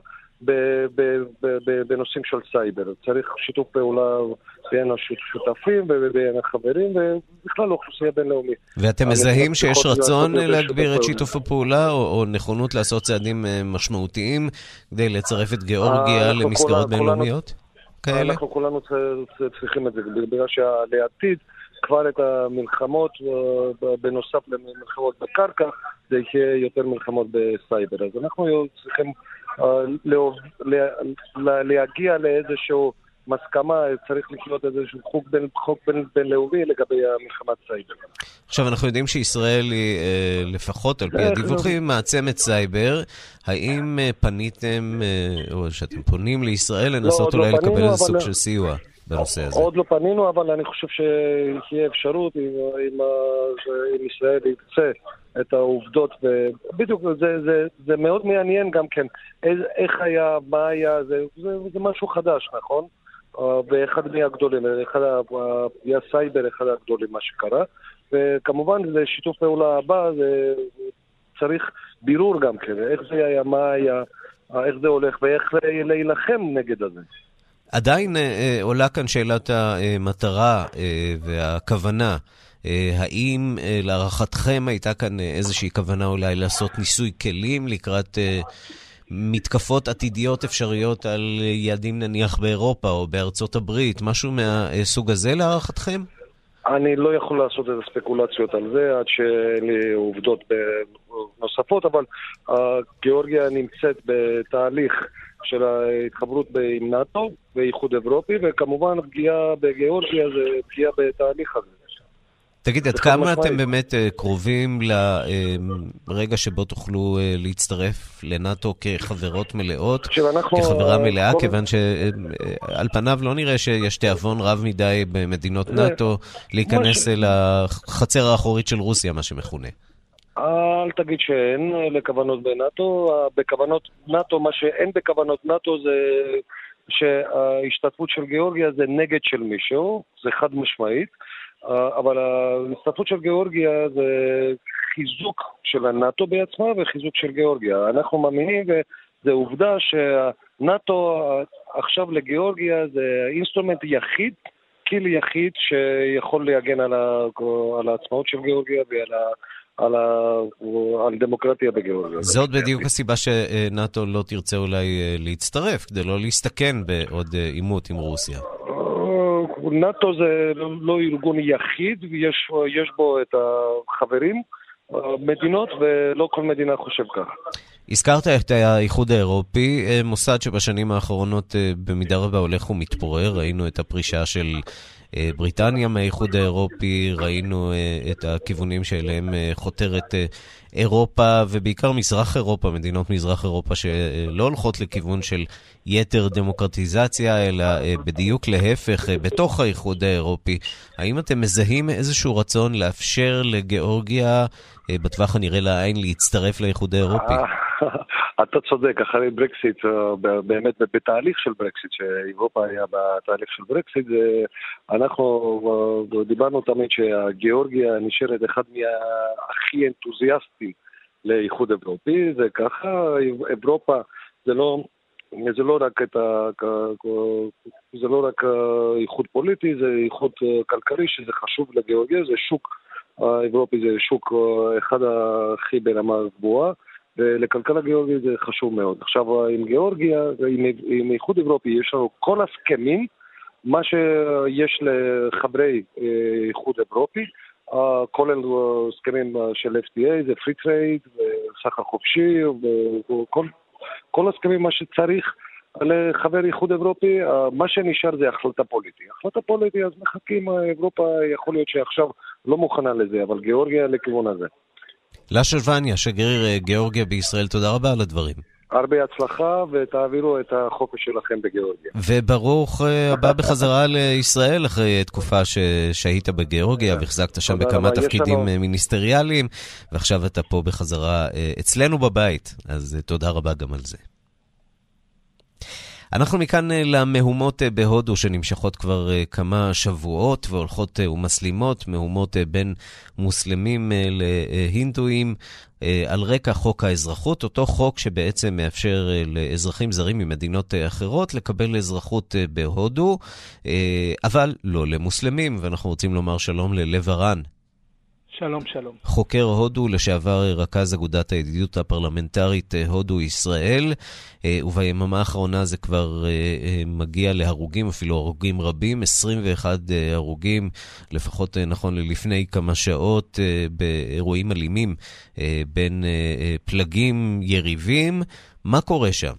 בנושאים של סייבר. צריך שיתוף פעולה בין השותפים ובין החברים, ובכלל האוכלוסייה הבינלאומית. ואתם מזהים שיש רצון להגביר את שיתוף הפעולה, או, נכונות לעשות צעדים אה, משמעותיים כדי לצרף את גיאורגיה אנחנו למסגרות בינלאומיות? כאלה? אנחנו כולנו צריכים את זה, בגלל שלעתיד כבר את המלחמות, אה, בנוסף למלחמות בקרקע, זה יהיה יותר מלחמות בסייבר. אז אנחנו צריכים אה, להגיע לאיזשהו הסכמה, צריך לקנות איזשהו חוק בין- חוק בין- בינלאומי לגבי המלחמת סייבר. עכשיו, אנחנו יודעים שישראל היא, אה, לפחות על פי איך הדיווחים, מעצמת סייבר. האם אה, פניתם, אה, או שאתם פונים לישראל לנסות עוד לא אולי לקבל פנינו, איזה סוג של סיוע בנושא הזה? עוד לא פנינו, אבל אני חושב שתהיה אפשרות אם, אם, אם ישראל ירצה את העובדות, ובדיוק זה, זה, זה מאוד מעניין גם כן, איז, איך היה, מה היה, זה, זה, זה משהו חדש, נכון? אה, ואחד מהגדולים, אחד היה סייבר אחד הגדולים מה שקרה, וכמובן זה שיתוף פעולה הבא, זה צריך בירור גם כן, איך זה היה, מה היה, אה, איך זה הולך ואיך להילחם נגד הזה. עדיין אה, אה, עולה כאן שאלת המטרה אה, והכוונה. אה, האם אה, להערכתכם הייתה כאן אה, איזושהי כוונה אולי לעשות ניסוי כלים לקראת מתקפות עתידיות אפשריות על יעדים נניח באירופה או בארצות הברית, משהו מהסוג הזה להערכתכם? אני לא יכול לעשות איזה ספקולציות על זה עד שאין לי עובדות נוספות, אבל גיאורגיה נמצאת בתהליך של ההתחברות עם נאט"ו ואיחוד אירופי, וכמובן פגיעה בגיאורגיה זה פגיעה בתהליך הזה. תגיד, עד כמה משמעית. אתם באמת אה, קרובים לרגע שבו תוכלו אה, להצטרף לנאט"ו כחברות מלאות, תקשיב, אנחנו, כחברה אה, מלאה, כל- כיוון שעל פניו לא נראה שיש תיאבון רב מדי במדינות זה- נאט"ו להיכנס ש- אל החצר האחורית של רוסיה, מה שמכונה. אל תגיד שאין לכוונות בנאט"ו, בכוונות נאט"ו, מה שאין בכוונות נאט"ו זה שההשתתפות של גיאורגיה זה נגד של מישהו, זה חד משמעית, אה, אבל ההשתתפות של גיאורגיה זה חיזוק של הנאט"ו בעצמה וחיזוק של גיאורגיה. אנחנו מאמינים, וזו עובדה שהנאט"ו אה, עכשיו לגיאורגיה זה אינסטרומנט יחיד, כלי יחיד שיכול להגן על, ה, על העצמאות של גיאורגיה ועל ה... על, ה... על דמוקרטיה בגיאורגיה. זאת בדיוק הסיבה שנאט"ו לא תרצה אולי אה, להצטרף, כדי לא להסתכן בעוד אה, עימות עם רוסיה. אה, נאט"ו זה לא ארגון יחיד, יש, יש בו את החברים, מדינות, ולא כל מדינה חושב ככה. הזכרת את האיחוד האירופי, מוסד שבשנים האחרונות במידה רבה הולך ומתפורר, ראינו את הפרישה של אה, בריטניה מהאיחוד האירופי, ראינו אה, את הכיוונים שאליהם אה, חותרת אירופה, ובעיקר מזרח אירופה, מדינות מזרח אירופה שלא הולכות לכיוון של יתר דמוקרטיזציה, אלא בדיוק להפך, בתוך האיחוד האירופי. האם אתם מזהים איזשהו רצון לאפשר לגיאורגיה, בטווח הנראה לעין, להצטרף לאיחוד האירופי? אתה צודק, אחרי ברקסיט, אה, באמת בתהליך של ברקסיט, שאירופה היה בתהליך של ברקסיט, אנחנו אה, דיברנו תמיד שהגיאורגיה נשארת אחד מהכי אנתוזיאסטים לאיחוד אירופי, זה ככה, אירופה זה לא... זה לא רק את ה... זה לא רק איחוד פוליטי, זה איחוד כלכלי שזה חשוב לגיאורגיה, זה שוק האירופי, זה שוק אחד הכי ברמה גבוהה. ולכלכלה גיאורגית זה חשוב מאוד. עכשיו, עם גיאורגיה, עם, עם איחוד אירופי, יש לנו כל הסכמים, מה שיש לחברי אה, איחוד אירופי, אה, כולל הסכמים של FTA, זה free trade, וסחר חופשי, וכל הסכמים, מה שצריך. לחבר איחוד אירופי, אה, מה שנשאר זה החלטה פוליטית. החלטה פוליטית, אז מחכים, אירופה יכול להיות שעכשיו לא מוכנה לזה, אבל גיאורגיה לכיוון הזה. לשה וניה, שגריר אה, גיאורגיה בישראל, תודה רבה על הדברים. הרבה הצלחה ותעבירו את החופש שלכם בגיאורגיה. וברוך אה, הבא בחזרה לישראל אחרי תקופה שהיית בגיאורגיה והחזקת שם בכמה תפקידים לנו... מיניסטריאליים, ועכשיו אתה פה בחזרה אצלנו בבית, אז תודה רבה גם על זה. אנחנו מכאן אה, למהומות אה, בהודו שנמשכות כבר אה, כמה שבועות והולכות ומסלימות, מהומות בין מוסלמים להינדואים. על רקע חוק האזרחות, אותו חוק שבעצם מאפשר לאזרחים זרים ממדינות אחרות לקבל אזרחות בהודו, אבל לא למוסלמים, ואנחנו רוצים לומר שלום ללב הרן. שלום, שלום. חוקר הודו, לשעבר רכז אגודת הידידות הפרלמנטרית אה, הודו-ישראל, אה, וביממה האחרונה זה כבר אה, מגיע להרוגים, אפילו הרוגים רבים, 21 הרוגים, לפחות נכון ללפני כמה שעות, באירועים אלימים בין פלגים יריבים. מה קורה שם?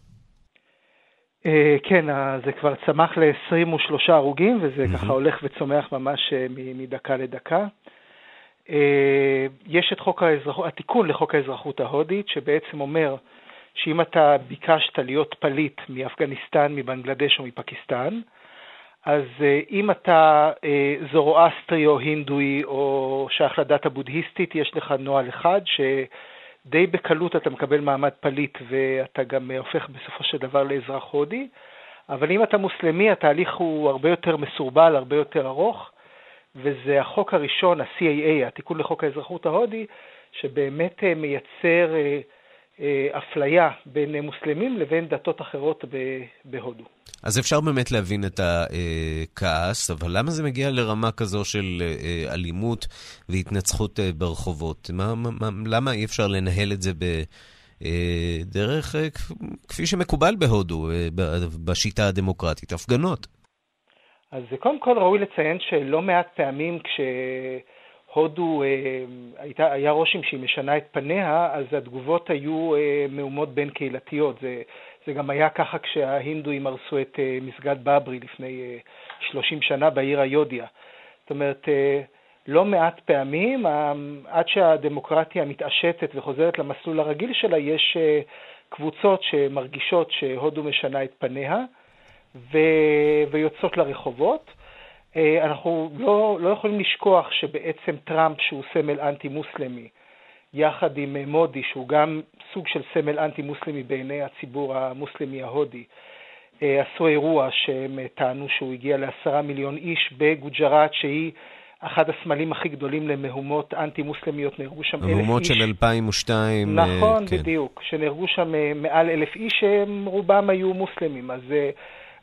כן, זה כבר צמח ל-23 הרוגים, וזה ככה הולך וצומח ממש מדקה לדקה. אה, יש את חוק האזרחות, התיקון לחוק האזרחות ההודית, שבעצם אומר שאם אתה ביקשת להיות פליט מאפגניסטן, מבנגלדש או מפקיסטן, אז אה, אם אתה אה, זורואסטרי או הינדואי או שייך לדת הבודהיסטית, יש לך נוהל אחד שדי בקלות אתה מקבל מעמד פליט ואתה גם הופך בסופו של דבר לאזרח הודי, אבל אם אתה מוסלמי התהליך הוא הרבה יותר מסורבל, הרבה יותר ארוך, וזה החוק הראשון, ה-CAA, התיקון לחוק האזרחות ההודי, שבאמת אה, מייצר אה, אה, אפליה בין מוסלמים לבין דתות אחרות בהודו. אז אפשר באמת להבין את הכעס, אבל למה זה מגיע לרמה כזו של אלימות והתנצחות ברחובות? מה, מה, למה אי אפשר לנהל את זה בדרך כפי שמקובל בהודו, בשיטה הדמוקרטית, הפגנות? אז קודם כל ראוי לציין שלא מעט פעמים כשהודו אה, הייתה, היה רושם שהיא משנה את פניה, אז התגובות היו אה, מהומות בין קהילתיות. זה, זה גם היה ככה כשההינדואים הרסו את אה, מסגד בברי לפני 30 שנה בעיר היודיה. זאת אומרת, לא מעט פעמים, עד שהדמוקרטיה מתעשתת וחוזרת למסלול הרגיל שלה, יש קבוצות שמרגישות שהודו משנה את פניה. ו... ויוצאות לרחובות. אה, אנחנו לא, לא יכולים לשכוח שבעצם טראמפ, שהוא סמל אנטי-מוסלמי, יחד עם מודי, שהוא גם סוג של סמל אנטי-מוסלמי בעיני הציבור המוסלמי ההודי, אה, עשו אירוע שהם אה, טענו שהוא הגיע לעשרה מיליון איש בגוג'ראט, שהיא אחד הסמלים הכי גדולים למהומות אנטי-מוסלמיות, נהרגו שם אלף איש. המהומות של 2002. אה, נכון, כן. בדיוק, שנהרגו שם אה, מעל אלף איש, שהם רובם היו מוסלמים. אז אה,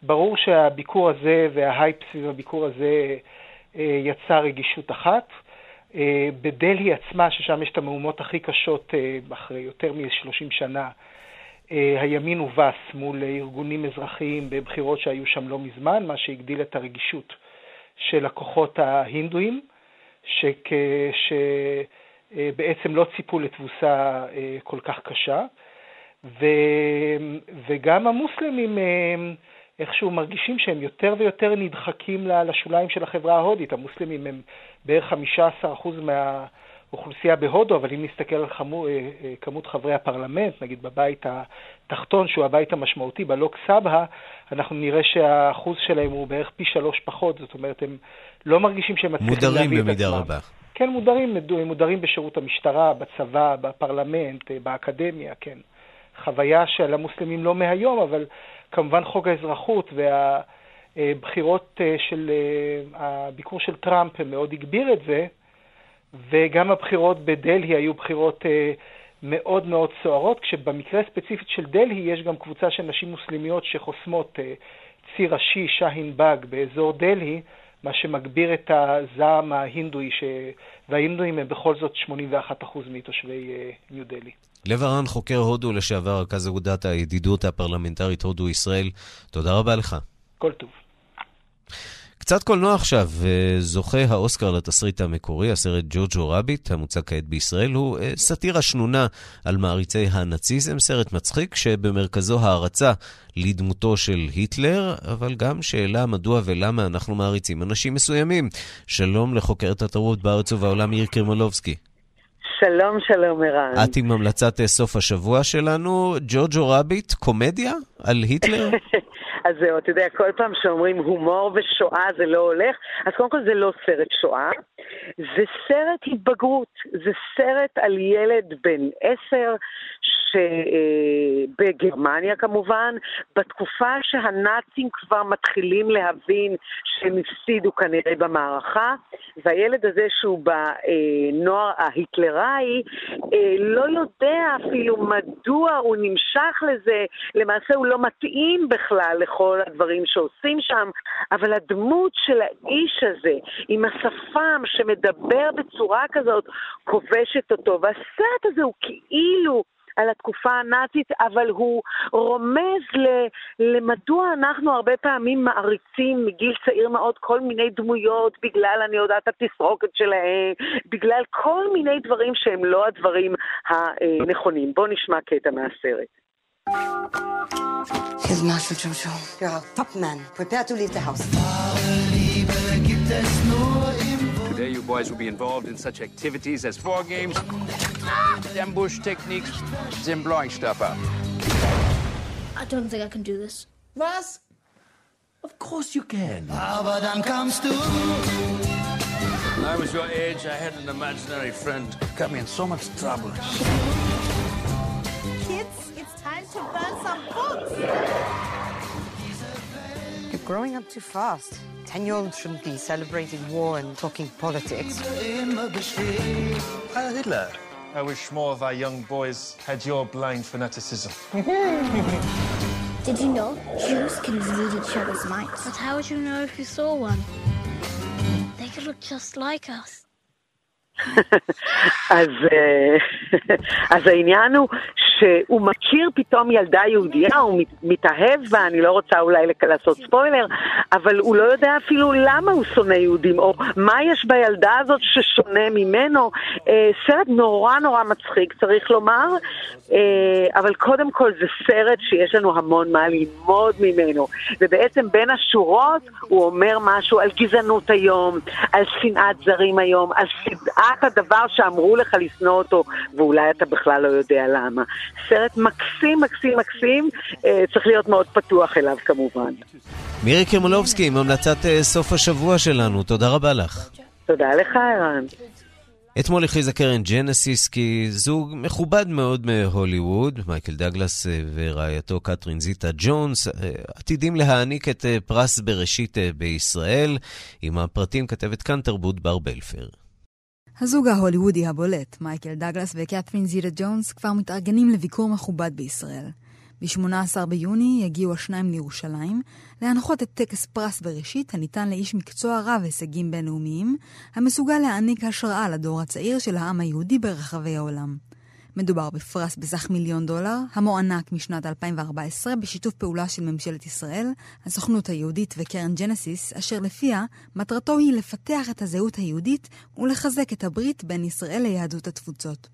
ברור שהביקור הזה וההייפ סביב הביקור הזה אה, יצר רגישות אחת. אה, בדלהי עצמה, ששם יש את המהומות הכי קשות אה, אחרי יותר מ-30 שנה, הימין הובס מול ארגונים אזרחיים בבחירות שהיו שם לא מזמן, מה שהגדיל את הרגישות של הכוחות ההינדואים, שכ... שבעצם לא ציפו לתבוסה כל כך קשה. ו... וגם המוסלמים איכשהו מרגישים שהם יותר ויותר נדחקים לשוליים של החברה ההודית. המוסלמים הם בערך 15% מהאוכלוסייה בהודו, אבל אם נסתכל על חמו, אה, אה, כמות חברי הפרלמנט, נגיד בבית התחתון, שהוא הבית המשמעותי, בלוק סבהה, אנחנו נראה שהאחוז שלהם הוא בערך פי שלוש פחות, זאת אומרת, הם לא מרגישים שהם מצליחים מודרים להביא את במידה עצמם. רבה. כן, מודרים, מודרים בשירות המשטרה, בצבא, בפרלמנט, אה, באקדמיה, כן. חוויה של המוסלמים לא מהיום, אבל כמובן חוק האזרחות והבחירות אה, של, אה, הביקור של טראמפ מאוד הגביר את זה, וגם הבחירות בדלהי היו בחירות אה, מאוד מאוד סוערות, כשבמקרה הספציפית של דלהי יש גם קבוצה של נשים מוסלמיות שחוסמות ציר ראשי, שאהין באג, באזור דלהי, מה שמגביר את הזעם ההינדואי, ש... וההינדואים הם בכל זאת 81% מתושבי ניו דלהי. לב ארן, חוקר הודו לשעבר, רכז אגודת הידידות הפרלמנטרית הודו-ישראל, תודה רבה לך. כל טוב. קצת קולנוע עכשיו, אה, זוכה האוסקר לתסריט המקורי, הסרט ג'וג'ו רביט, המוצג כעת בישראל, הוא אה, סאטירה שנונה על מעריצי הנאציזם, סרט מצחיק שבמרכזו הערצה לדמותו של היטלר, אבל גם שאלה מדוע ולמה אנחנו מעריצים אנשים מסוימים. שלום לחוקרת התרבות בארץ ובעולם, מירי קרמלובסקי. שלום, שלום, ערן. את עם המלצת אה, סוף השבוע שלנו, ג'וג'ו רביט, קומדיה על היטלר? אז זהו, אתה יודע, כל פעם שאומרים הומור ושואה זה לא הולך, אז קודם כל זה לא סרט שואה, זה סרט התבגרות, זה סרט על ילד בן עשר, שבגרמניה כמובן, בתקופה שהנאצים כבר מתחילים להבין שהם הפסידו כנראה במערכה, והילד הזה שהוא בנוער ההיטלראי, אה, לא יודע אפילו מדוע הוא נמשך לזה, למעשה הוא לא מתאים בכלל לכל הדברים שעושים שם, אבל הדמות של האיש הזה, עם השפם שמדבר בצורה כזאת, כובשת אותו, והסרט הזה הוא כאילו... על התקופה הנאצית, אבל הוא רומז ל, למדוע אנחנו הרבה פעמים מעריצים מגיל צעיר מאוד כל מיני דמויות, בגלל, אני יודעת, התסרוקת שלהם, בגלל כל מיני דברים שהם לא הדברים הנכונים. בואו נשמע קטע מהסרט. Here's Master Jojo. You're a top man. Prepare to leave the house. Today, you boys will be involved in such activities as war games, ambush techniques, and blowing stuff up. I don't think I can do this. Was? Of course you can. Aber dann kamst du. When I was your age, I had an imaginary friend. Got me in so much trouble Kids, it's time to burn some books. You're growing up too fast. Ten-year-olds shouldn't be celebrating war and talking politics. Heil Hitler. I wish more of our young boys had your blind fanaticism. Did you know Jews can read each other's minds? But how would you know if you saw one? They could look just like us. אז, אה, אז העניין הוא שהוא מכיר פתאום ילדה יהודייה, הוא מת- מתאהב בה, אני לא רוצה אולי לעשות ספוילר, אבל הוא לא יודע אפילו למה הוא שונא יהודים, או מה יש בילדה הזאת ששונה ממנו. אה, סרט נורא נורא מצחיק, צריך לומר, אה, אבל קודם כל זה סרט שיש לנו המון מה ללמוד ממנו, ובעצם בין השורות הוא אומר משהו על גזענות היום, על שנאת זרים היום, על שנאת הדבר שאמרו לך לשנוא אותו, ואולי אתה בכלל לא יודע למה. סרט מקסים, מקסים, מקסים, אה, צריך להיות מאוד פתוח אליו כמובן. מירי קרמלובסקי עם המלצת אה, סוף השבוע שלנו, תודה רבה לך. תודה לך, ערן. אתמול הכריזה קרן ג'נסיס כי זוג מכובד מאוד מהוליווד, מייקל דאגלס ורעייתו קתרין זיטה ג'ונס, עתידים להעניק את פרס בראשית בישראל. עם הפרטים כתבת כאן תרבות בר בלפר. הזוג ההוליוודי הבולט, מייקל דאגלס וקת'רין זיטה ג'ונס, כבר מתארגנים לביקור מכובד בישראל. ב-18 ביוני יגיעו השניים לירושלים להנחות את טקס פרס בראשית הניתן לאיש מקצוע רב הישגים בינלאומיים, המסוגל להעניק השראה לדור הצעיר של העם היהודי ברחבי העולם. מדובר בפרס בסך מיליון דולר, המוענק משנת 2014 בשיתוף פעולה של ממשלת ישראל, הסוכנות היהודית וקרן ג'נסיס, אשר לפיה מטרתו היא לפתח את הזהות היהודית ולחזק את הברית בין ישראל ליהדות התפוצות.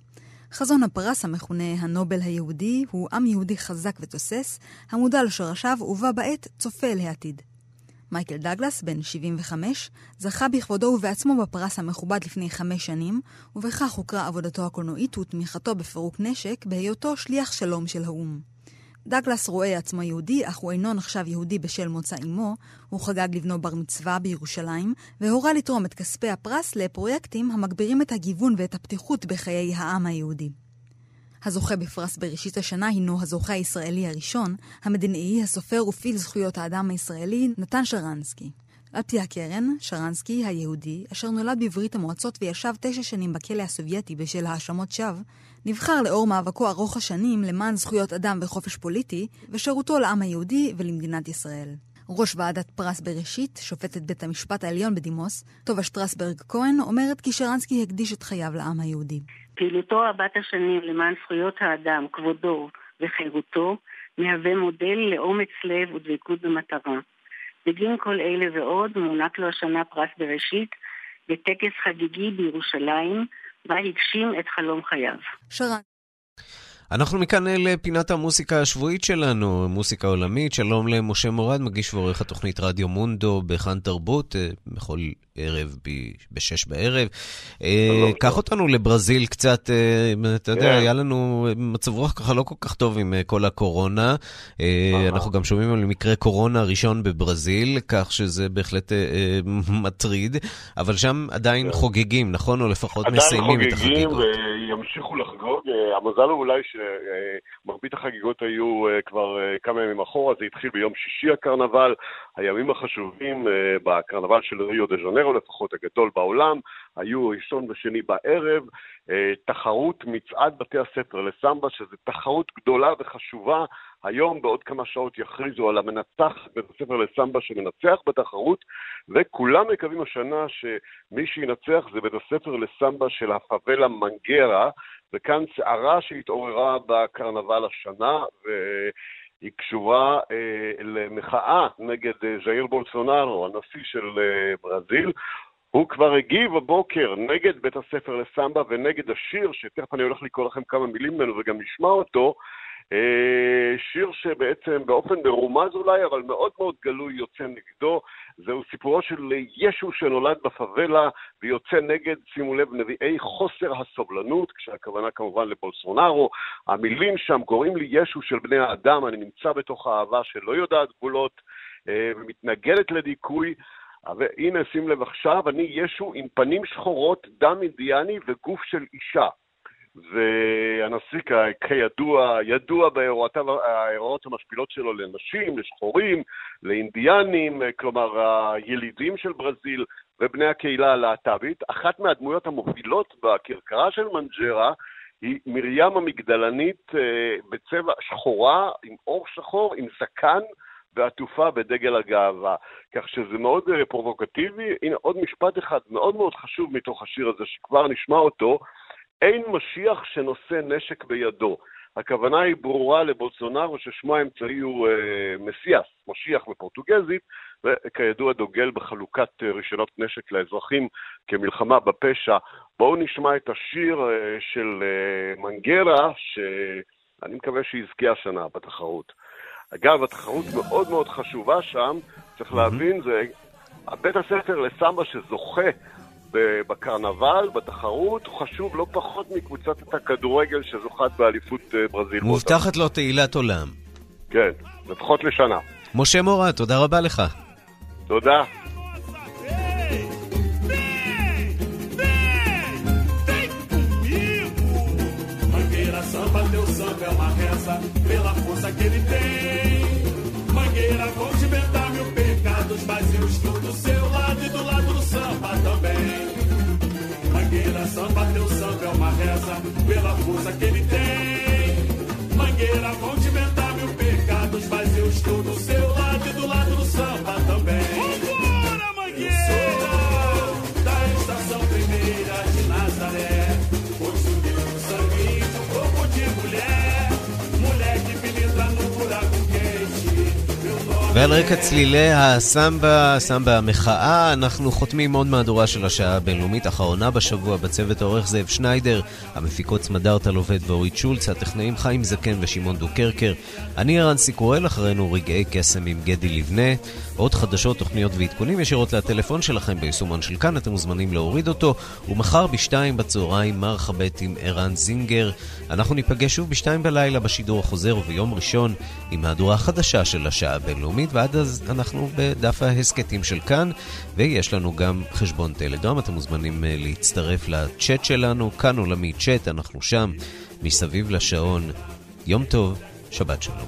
חזון הפרס המכונה הנובל היהודי הוא עם יהודי חזק ותוסס, המודע לשורשיו ובה בעת צופה אל העתיד. מייקל דגלס, בן 75, זכה בכבודו ובעצמו בפרס המכובד לפני חמש שנים, ובכך הוכרה עבודתו הקולנועית ותמיכתו בפירוק נשק בהיותו שליח שלום של האו"ם. דגלס רואה עצמו יהודי, אך הוא אינו נחשב יהודי בשל מוצא אמו. הוא חגג לבנו בר מצווה בירושלים, והורה לתרום את כספי הפרס לפרויקטים המגבירים את הגיוון ואת הפתיחות בחיי העם היהודי. הזוכה בפרס בראשית השנה הינו הזוכה הישראלי הראשון, המדינאי, הסופר ופעיל זכויות האדם הישראלי, נתן שרנסקי. על פי הקרן, שרנסקי היהודי, אשר נולד בברית המועצות וישב תשע שנים בכלא הסובייטי בשל האשמות שווא, נבחר לאור מאבקו ארוך השנים למען זכויות אדם וחופש פוליטי, ושירותו לעם היהודי ולמדינת ישראל. ראש ועדת פרס בראשית, שופטת בית המשפט העליון בדימוס, טובה שטרסברג כהן, אומרת כי שרנסקי הקדיש את חייו לעם היהודי. פעילותו רבת השנים למען זכויות האדם, כבודו וחירותו, מהווה מודל לאומץ לב ודבקות במטרה. בגין כל אלה ועוד מוענק לו השנה פרס בראשית בטקס חגיגי בירושלים, בה הגשים את חלום חייו. שרן. אנחנו מכאן לפינת המוסיקה השבועית שלנו, מוסיקה עולמית. שלום למשה מורד, מגיש ועורך התוכנית רדיו מונדו בכאן תרבות, אה, בכל ערב בשש בערב. אה, קח אותנו לברזיל קצת, אה, אתה יודע, כן. היה לנו מצב רוח ככה לא כל כך טוב עם כל הקורונה. אנחנו גם שומעים על מקרה קורונה ראשון בברזיל, כך שזה בהחלט מטריד, אבל שם עדיין כן. חוגגים, נכון? או לפחות מסיימים את החגיגות. וימשיכו לחגוג. המזל הוא אולי שמרבית החגיגות היו אה, כבר אה, כמה ימים אחורה, זה התחיל ביום שישי הקרנבל, הימים החשובים אה, בקרנבל של ריו דה ז'נרו, לפחות הגדול בעולם, היו ראשון ושני בערב, תחרות מצעד בתי הספר לסמבה, שזו תחרות גדולה וחשובה. היום בעוד כמה שעות יכריזו על המנצח בית הספר לסמבה שמנצח בתחרות, וכולם מקווים השנה שמי שינצח זה בית הספר לסמבה של הפאבלה מנגרה, וכאן סערה שהתעוררה בקרנבל השנה, והיא קשורה אה, למחאה נגד אה, ז'איר בולסונארו, הנשיא של אה, ברזיל. הוא כבר הגיב הבוקר נגד בית הספר לסמבה ונגד השיר, שתכף אני הולך לקרוא לכם כמה מילים ממנו וגם נשמע אותו, אה, שיר שבעצם באופן מרומז אולי, אבל מאוד מאוד גלוי יוצא נגדו. זהו סיפורו של ישו שנולד בפאבלה ויוצא נגד, שימו לב, נביאי חוסר הסובלנות, כשהכוונה כמובן לבולסונארו. המילים שם קוראים לי ישו של בני האדם, אני נמצא בתוך האהבה שלא יודעת גבולות אה, ומתנגדת לדיכוי. והנה, שים לב עכשיו, אני ישו עם פנים שחורות, דם אינדיאני וגוף של אישה. והנשיא כידוע, ידוע בהערות המשפילות שלו לנשים, לשחורים, לאינדיאנים, כלומר הילידים של ברזיל ובני הקהילה הלהט"בית. אחת מהדמויות המובילות בכרכרה של מנג'רה היא מרים המגדלנית אה, בצבע שחורה, עם עור שחור, עם זקן ועטופה בדגל הגאווה. כך שזה מאוד פרובוקטיבי. הנה עוד משפט אחד מאוד מאוד חשוב מתוך השיר הזה, שכבר נשמע אותו. אין משיח שנושא נשק בידו. הכוונה היא ברורה לבולסונארו ששמו האמצעי הוא אה, מסיאס, משיח בפורטוגזית, וכידוע דוגל בחלוקת אה, רישיונות נשק לאזרחים כמלחמה בפשע. בואו נשמע את השיר אה, של אה, מנגרה, שאני מקווה שיזכה השנה בתחרות. אגב, התחרות מאוד מאוד חשובה שם, צריך להבין, זה בית הספר לסמבה שזוכה בקרנבל, בתחרות, הוא חשוב לא פחות מקבוצת הכדורגל שזוכת באליפות אה, ברזיל. מובטחת לו תהילת עולם. כן, לפחות לשנה. משה מורה, תודה רבה לך. תודה. mas eu estou do seu lado e do lado do samba também. Mangueira, samba, teu samba é uma reza pela força que ele ועל רקע צלילי הסמבה, סמבה המחאה, אנחנו חותמים עוד מהדורה של השעה הבינלאומית, האחרונה בשבוע בצוות העורך זאב שניידר, המפיקות סמדארטה לובד ואורית שולץ, הטכנאים חיים זקן ושמעון דוקרקר. אני ערן קורל, אחרינו רגעי קסם עם גדי לבנה. עוד חדשות, תוכניות ועדכונים ישירות לטלפון שלכם ביישומון של כאן, אתם מוזמנים להוריד אותו. ומחר בשתיים בצהריים מרחבת עם ערן זינגר. אנחנו ניפגש שוב בשתיים בלילה בשידור החוזר וביום ראשון עם מהדורה החדשה של השעה הבינלאומית, ועד אז אנחנו בדף ההסכתים של כאן, ויש לנו גם חשבון טלגרם, אתם מוזמנים אה, להצטרף לצ'אט שלנו, כאן עולמי צ'אט, אנחנו שם, מסביב לשעון. יום טוב, שבת שלום.